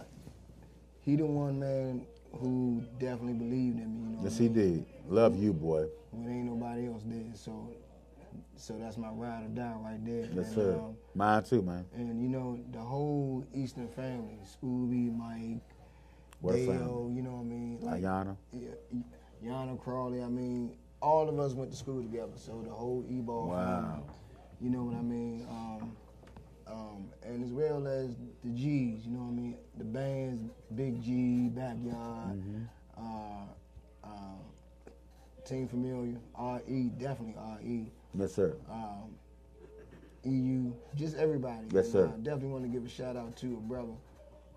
he the one man who definitely believed in me. You know Yes, he I mean? did. Love you, boy. When ain't nobody else did. So, so that's my ride or die right there. Yes, And, sir. um, Mine too, man. And you know the whole Eastern family, Scooby, Mike, What Dale, family? you know what I mean? Like, Ayana. Yeah, Yana Crawley. I mean, all of us went to school together. So the whole E-ball Wow. family. You know what I mean? Um, um, and as well as the G's, you know what I mean? The bands, Big G, Backyard, Mm-hmm. uh, uh, Team Familiar, RE, definitely RE. Yes, sir. Um, EU, just everybody. Yes, And, sir. uh, definitely want to give a shout out to a brother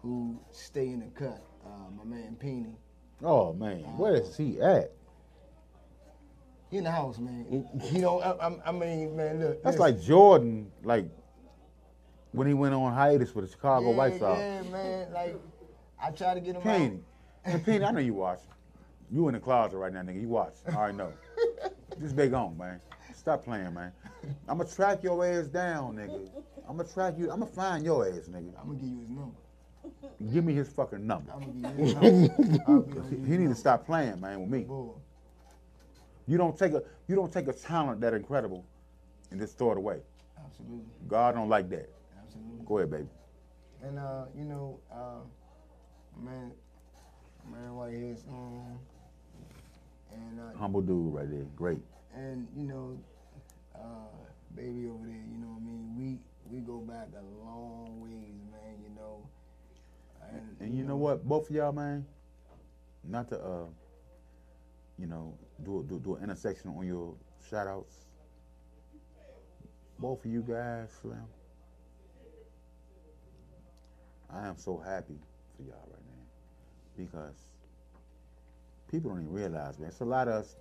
who stay in the cut, uh, my man Peeny. Oh man, where is he at? He in the house, man. You know, I, I, I mean, man, look. That's listen. like Jordan, like when he went on hiatus with the Chicago yeah, White Sox. Yeah, man. Like, I try to get him Penny, hey, Penny, I know you watching. You in the closet right now, nigga. You watch. I already know. Just big on, man. Stop playing, man. I'ma track your ass down, nigga. I'ma track you. I'ma find your ass, nigga. I'm gonna give you his number. Give me his fucking number. I'm gonna give you his number. I'll be on he, need to stop playing, man, with me. Boy. You don't take a you don't take a talent that incredible and just throw it away. Absolutely. God don't like that. Absolutely. Go ahead, baby. And uh, you know, uh, man, man, Whitehead, um, and uh, Humble dude right there. Great. and you know, uh, baby over there, you know what I mean. We we go back a long ways, man. You know, and, And you know what, both of y'all, man, not to uh, you know, do do, do an intersection on your shout outs. Both of you guys, Slim. I am so happy for y'all right now because people don't even realize, man. It's a lot of us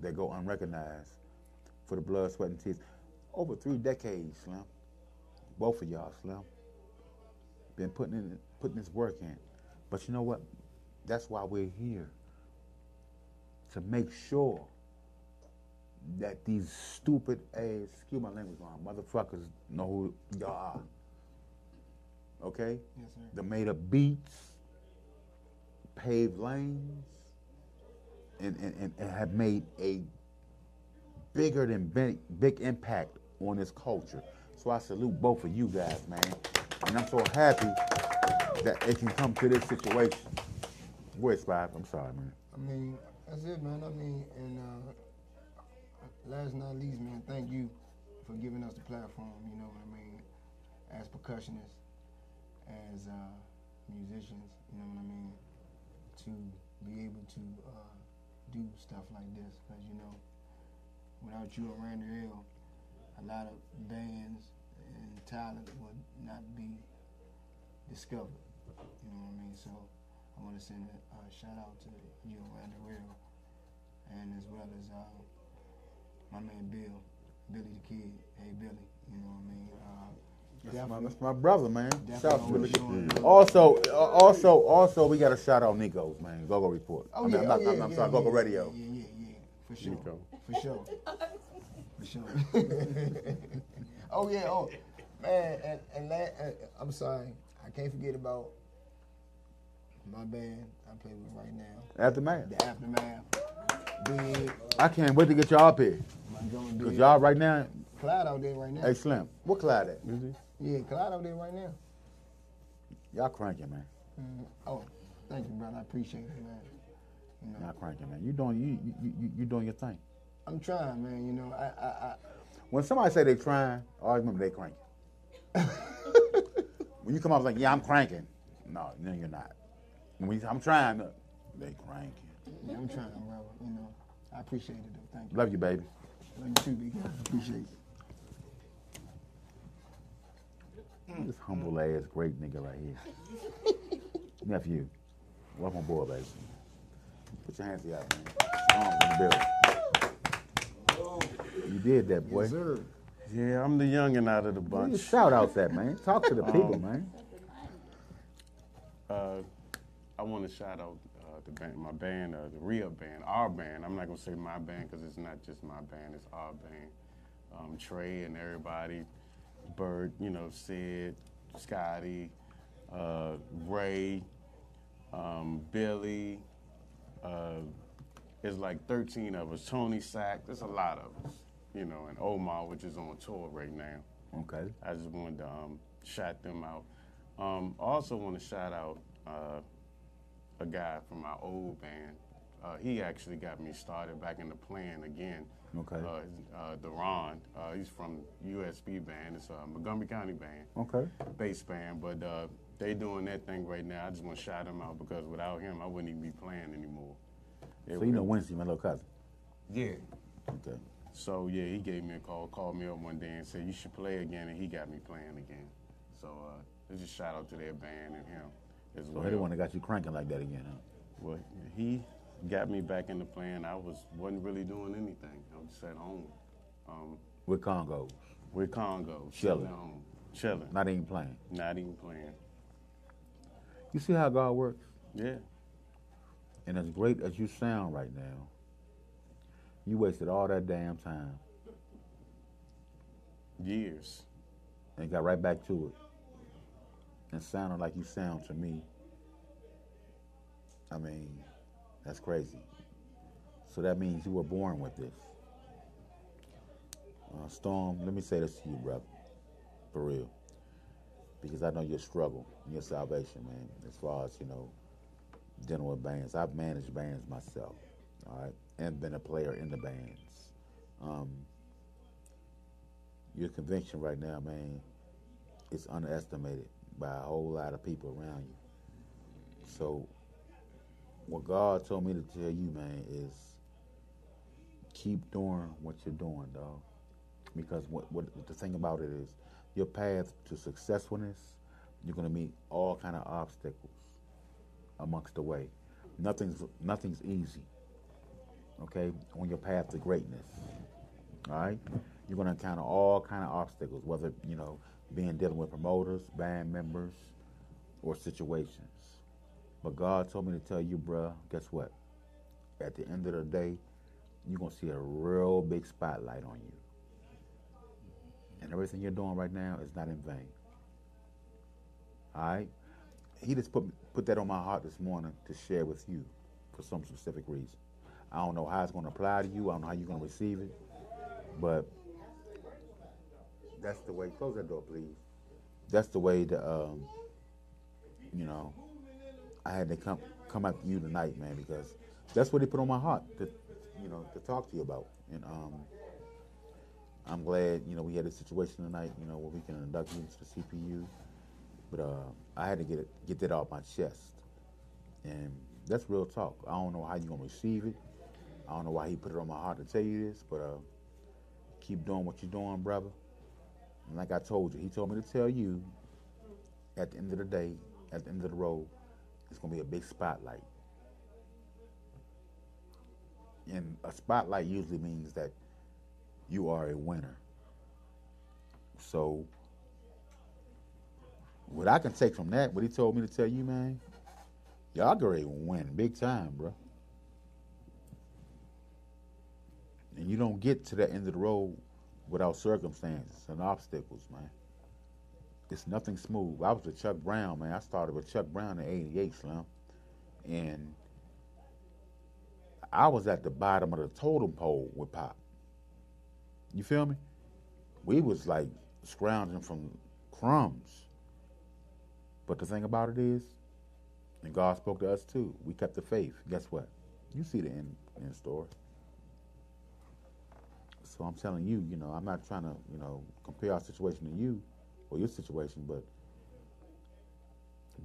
that go unrecognized for the blood, sweat, and tears. Over three decades, Slim. Both of y'all, Slim been putting in putting this work in. But you know what? That's why we're here. To make sure that these stupid ass, excuse my language wrong, motherfuckers know who y'all are. Okay? Yes, sir. The made up beats, paved lanes, and, and, and, and have made a bigger than big, big impact on this culture. So I salute both of you guys, man. And I'm so happy that it can come to this situation. Where's five? I'm sorry, man. I mean, that's it, man. I mean, and uh, last not least, man, thank you for giving us the platform. You know what I mean? As percussionists, as uh, musicians, you know what I mean? To be able to uh, do stuff like this, because you know, without you and Randy Hill, a lot of bands and talent would not be discovered. You know what I mean? So I want to send a uh, shout out to you and Randy Will, and as well as uh, my man Bill, Billy the Kid. Hey Billy, you know what I mean? Uh, That's my, that's my brother, man. Shout out to Billy. Also, uh, also, also, we got to shout out Nico's, man. Go Go Report. Oh I mean, yeah, I'm, not, oh, yeah, I'm, I'm yeah, sorry, yeah, Go Go Radio. Yeah, yeah, yeah, for sure, Nico. for sure, for sure. oh yeah, oh man, and and la- uh, I'm sorry, I can't forget about my band I play with right now. Aftermath. The aftermath. Big. I can't wait to get y'all up here. My drummer Because y'all right now, Clyde out there right now. hey, Slim, what Clyde at? Yeah, Clyde out there right now. Y'all cranking, man. Mhm. Oh, thank you, brother. I appreciate it, man. You know, Y'all cranking, man. You doing, you, you, you, you doing your thing. I'm trying, man. You know, I, I, I When somebody say they trying, I always remember they cranking. when you come up like, yeah, I'm cranking. No, no, you're not. When you, I'm trying, To, they cranking. yeah, I'm trying, brother. You know, I appreciate it though. Thank you. Love you, baby. Love you too, big guy. Appreciate it. This humble ass great nigga right here. Nephew, welcome aboard, baby. Put your hands together, man. Arms in the building. You did that, boy. Yes, Yeah, I'm the youngin' out of the Where bunch. you shout out that, man. Talk to the people, Um, man. Uh, I want to shout out uh, the band, my band, uh, the real band, our band. I'm not gonna say my band because it's not just my band; it's our band. Um, Trey and everybody, Bert, you know, Sid, Scotty, uh, Ray, um, Billy. Uh, it's like 13 of us. Tony Sack. There's a lot of us, you know, and Omar, which is on tour right now. Okay. I just wanted to um, shout them out. Um, I also want to shout out uh, a guy from my old band, Uh, he actually got me started back in the plan again. Okay. Uh, uh, Deron, uh, he's from USB band. It's a Montgomery County band. Okay. Bass band, but uh, they doing that thing right now. I just want to shout him out because without him, I wouldn't even be playing anymore. It So you know Wednesday, my little cousin. Yeah. Okay. So yeah, he gave me a call, called me up one day and said you should play again, and he got me playing again. So uh, just shout out to their band and him as So well. he the one that got you cranking like that again, huh? Well, he got me back in the playing. I was wasn't really doing anything. I was just at home. Um, With Conga. with Conga, Chilling. chilling, Not even playing. not even playing. You see how God works? Yeah. And as great as you sound right now, you wasted all that damn time Years. and got right back to it. And sounded like you sound to me. I mean, that's crazy. So that means you were born with this. Uh, Storm, let me say this to you, brother, for real. Because I know your struggle and your salvation, man, as far as, you know, dealing with bands. I've managed bands myself, all right, and been a player in the bands. Um, your conviction right now, man, is underestimated by a whole lot of people around you. So, what God told me to tell you, man, is keep doing what you're doing, dog. Because what, what the thing about it is, your path to successfulness, you're gonna meet all kind of obstacles amongst the way. Nothing's nothing's easy. Okay, on your path to greatness. All right, you're gonna encounter all kind of obstacles, whether you know being dealing with promoters, band members, or situations. But God told me to tell you, bruh, guess what? At the end of the day, you're gonna see a real big spotlight on you. And everything you're doing right now is not in vain. All right? He just put put that on my heart this morning to share with you for some specific reason. I don't know how it's going to apply to you. I don't know how you're going to receive it, but that's the way. Close that door, please. That's the way that um, you know I had to come come up to you tonight, man, because that's what he put on my heart to you know to talk to you about. And um, I'm glad you know we had a situation tonight, you know, where we can induct you into the CPU. But uh, I had to get it, get that off my chest, and that's real talk. I don't know how you're gonna receive it. I don't know why he put it on my heart to tell you this, but uh, keep doing what you're doing, brother. And like I told you, he told me to tell you, at the end of the day, at the end of the road, it's gonna be a big spotlight. And a spotlight usually means that you are a winner. So, what I can take from that, what he told me to tell you, man, y'all to win big time, bro. And you don't get to the end of the road without circumstances and obstacles, man. It's nothing smooth. I was with Chuck Brown, man. I started with Chuck Brown in '88, Slim, and I was at the bottom of the totem pole with Pop. You feel me? We was like scrounging from crumbs. But the thing about it is, and God spoke to us too. We kept the faith. Guess what? You see the end, end story. So I'm telling you, you know, I'm not trying to, you know, compare our situation to you or your situation, but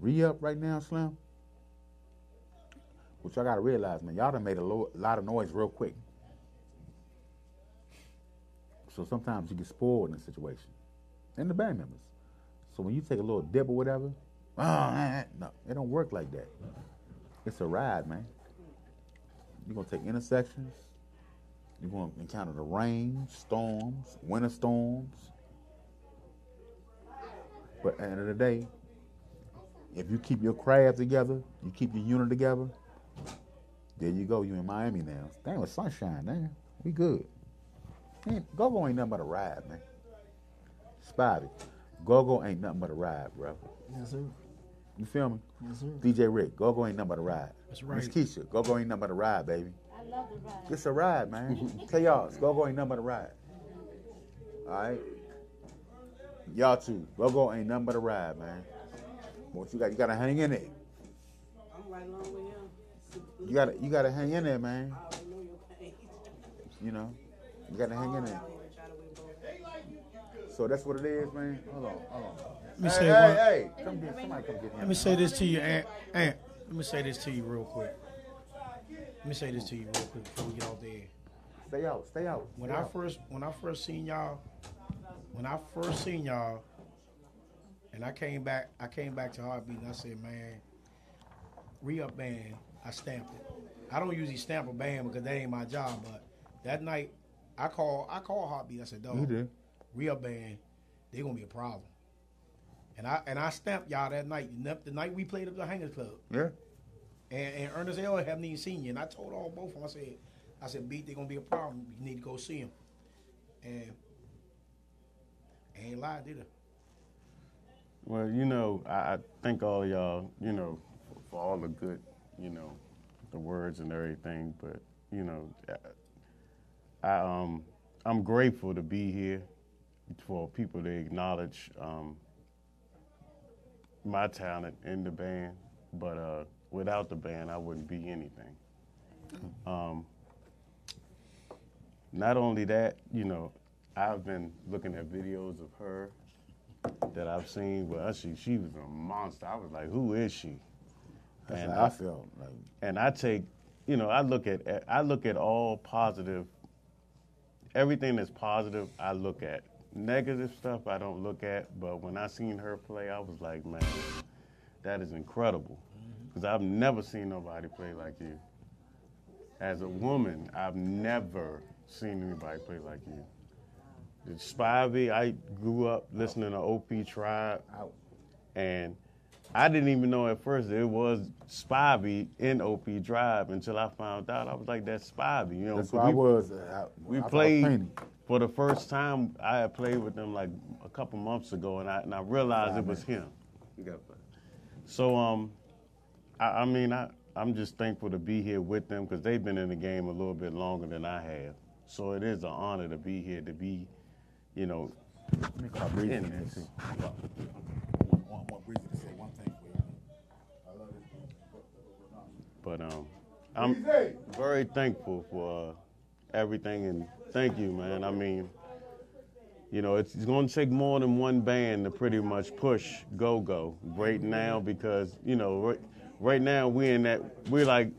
re up right now, Slim. Which y'all gotta realize, man, y'all done made a lo- lot of noise real quick. So sometimes you get spoiled in a situation, and the band members. So when you take a little dip or whatever, ah, no, it don't work like that. It's a ride, man. You're gonna take intersections. You're gonna encounter the rain, storms, winter storms. But at the end of the day, if you keep your craft together, you keep your unit together, there you go. You in Miami now. Damn, it's sunshine, man. We good. Man, Go-Go ain't nothing but a ride, man. Spotty. Go-Go ain't nothing but a ride, bro. Yes, sir. You feel me? Yes, sir. DJ Rick, Go-Go ain't nothing but a ride. That's right. Miss. Keisha, Go-Go ain't nothing but a ride, baby. I love the ride. It's a ride, man. Tell y'all, Go-Go ain't nothing but a ride. All right? Y'all too. Go-Go ain't nothing but a ride, man. What you got? You got to hang in there. I'm right along with him. You gotta you gotta hang in there, man. You know, you gotta hang in there. So that's what it is, man. Hold on, hold on. Let me hey, say hey, one- hey, come get somebody come get him. Let me say this to you, Aunt. Aunt, let me say this to you real quick. Let me say this to you real quick before we get off the air. Stay out, stay out. When stay I first when I first seen y'all, when I first seen y'all, and I came back, I came back to Heartbeat and I said, man, re-up band, I stamped it. I don't usually stamp a band because that ain't my job, but that night I call I call Heartbeat. I said, dog, You re-up band, they gonna be a problem. And I and I stamped y'all that night. The night- The night we played at the Hangers Club. Yeah. And, and Ernest L haven't even seen you. And I told all both of them, I said, I said, beat, they're gonna be a problem. You need to go see him. And ain't lie, did it? Well, you know, I, I thank all y'all, you know, for, for all the good, you know, the words and everything. But you know, I, I um, I'm grateful to be here for people to acknowledge um, my talent in the band. But uh, without the band, I wouldn't be anything. Um, not only that, you know, I've been looking at videos of her that I've seen with Usher. She was a monster. I was like, who is she? That's how I felt, like- and I take, you know, I look at I look at all positive. Everything that's positive, I look at. Negative stuff, I don't look at. But when I seen her play, I was like, man, that is incredible. Because I've never seen nobody play like you. As a woman, I've never seen anybody play like you. Spivey, I grew up listening to OP Tribe, and I didn't even know at first that it was Spivey in OP Tribe until I found out. I was like, "That's Spivey," you know. That's 'cause why I we- was, uh, I- we I played painting. for the first time. I had played with them like a couple months ago, and I and I realized it was him. So um, I, I mean, I I'm just thankful to be here with them because they've been in the game a little bit longer than I have. So it is an honor to be here to be, you know, in in there, this. too. Want, want to say one thing for you. I love this. But um, I'm very thankful for uh, everything, and thank you, man. I mean, you know, it's, it's going to take more than one band to pretty much push Go Go right now because you know, right, right now we're in that we're like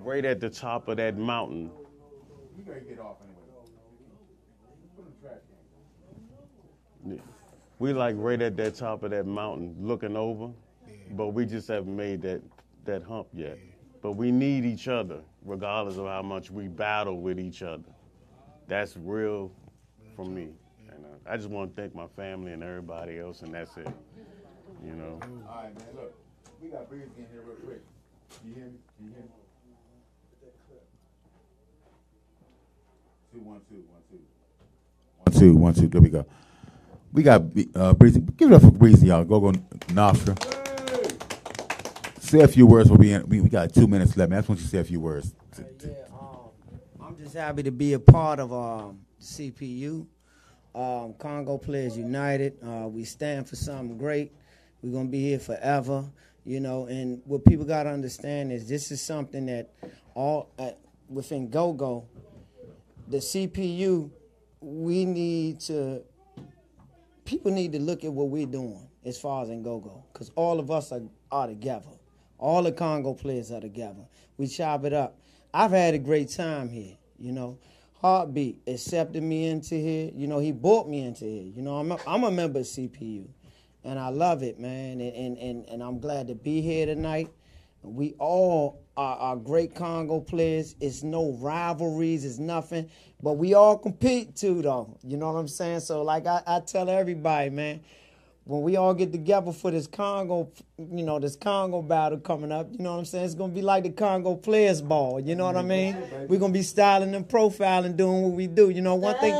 right at the top of that mountain. You gotta get off anyway. Put in the trash can. We like right at that top of that mountain, looking over, but we just haven't made that that hump yet. But we need each other, regardless of how much we battle with each other. That's real for me. And uh, I just want to thank my family and everybody else, and that's it. You know. All right, man. Look, we got Breezy in here real quick. You hear me? Can you hear me? Two, one, two, one, two. One, two, one, two. There we go. We got uh, Breezy. Give it up for Breezy, y'all. Go go Nostra. Say a few words. We'll be in. We, we got two minutes left, man. I just want you to say a few words. Yeah, I'm just happy to be a part of um, CPU. Um, Conga Players United. Uh, we stand for something great. We're gonna be here forever, you know. And what people gotta understand is this is something that all uh, within Go Go, the CPU, we need to. People need to look at what we're doing as far as in Go Go, because all of us are, are together. All the Conga players are together. We chop it up. I've had a great time here, you know. Heartbeat accepted me into here. You know, he brought me into here. You know, I'm a, I'm a member of CPU, and I love it, man. And and and, I'm glad to be here tonight. We all are, are great Conga players. It's no rivalries. It's nothing. But we all compete too, though. You know what I'm saying? So, like I, I tell everybody, man, when we all get together for this Conga, you know, this Conga battle coming up, you know what I'm saying? It's gonna be like the Conga Players Ball. You know what I mean? We're gonna be styling and profiling, doing what we do. You know, one thing,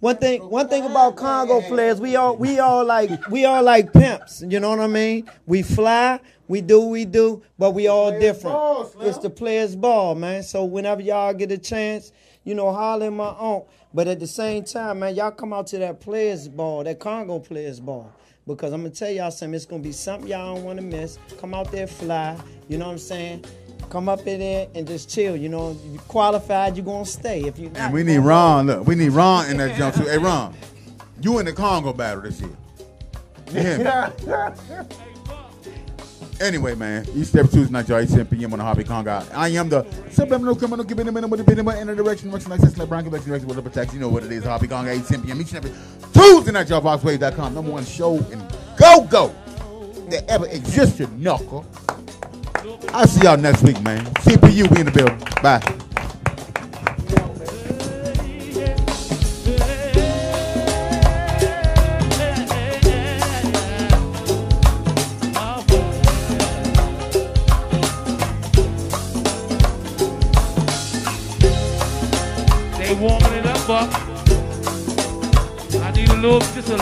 one thing, one thing about Conga players, we all, we all like, we all like pimps. You know what I mean? We fly, we do what we do, but we all different. It's the players' ball, man. So whenever y'all get a chance, you know, holler at my aunt. But at the same time, man, y'all come out to that players' ball, that Conga players' ball. Because I'm gonna tell y'all something, it's gonna be something y'all don't wanna miss. Come out there, fly, you know what I'm saying? come up in there and just chill. You know, if you qualified, you're gonna stay. If you not, And we need gonna Ron. Look, we need Ron in that jump too. Hey, Ron, you in the Conga battle this year. You hear me? Anyway, man, each step Tuesday night, y'all, 8 10 p.m. on the Hobby Conga. I am the subliminal criminal, giving minute with a bit in the direction, much like like Brown direction with a protection. You know what it is, Hobby Conga, 8 10 p.m. each and every Tuesday night, y'all, VoxWave.com. Number one show in go go that ever existed, knuckle. I'll see y'all next week, man. CPU, we in the building. Bye.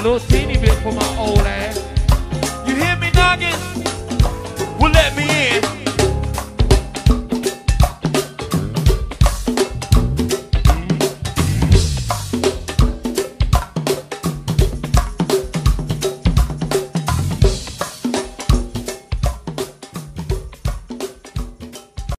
Little, just a little teeny bit for my old ass.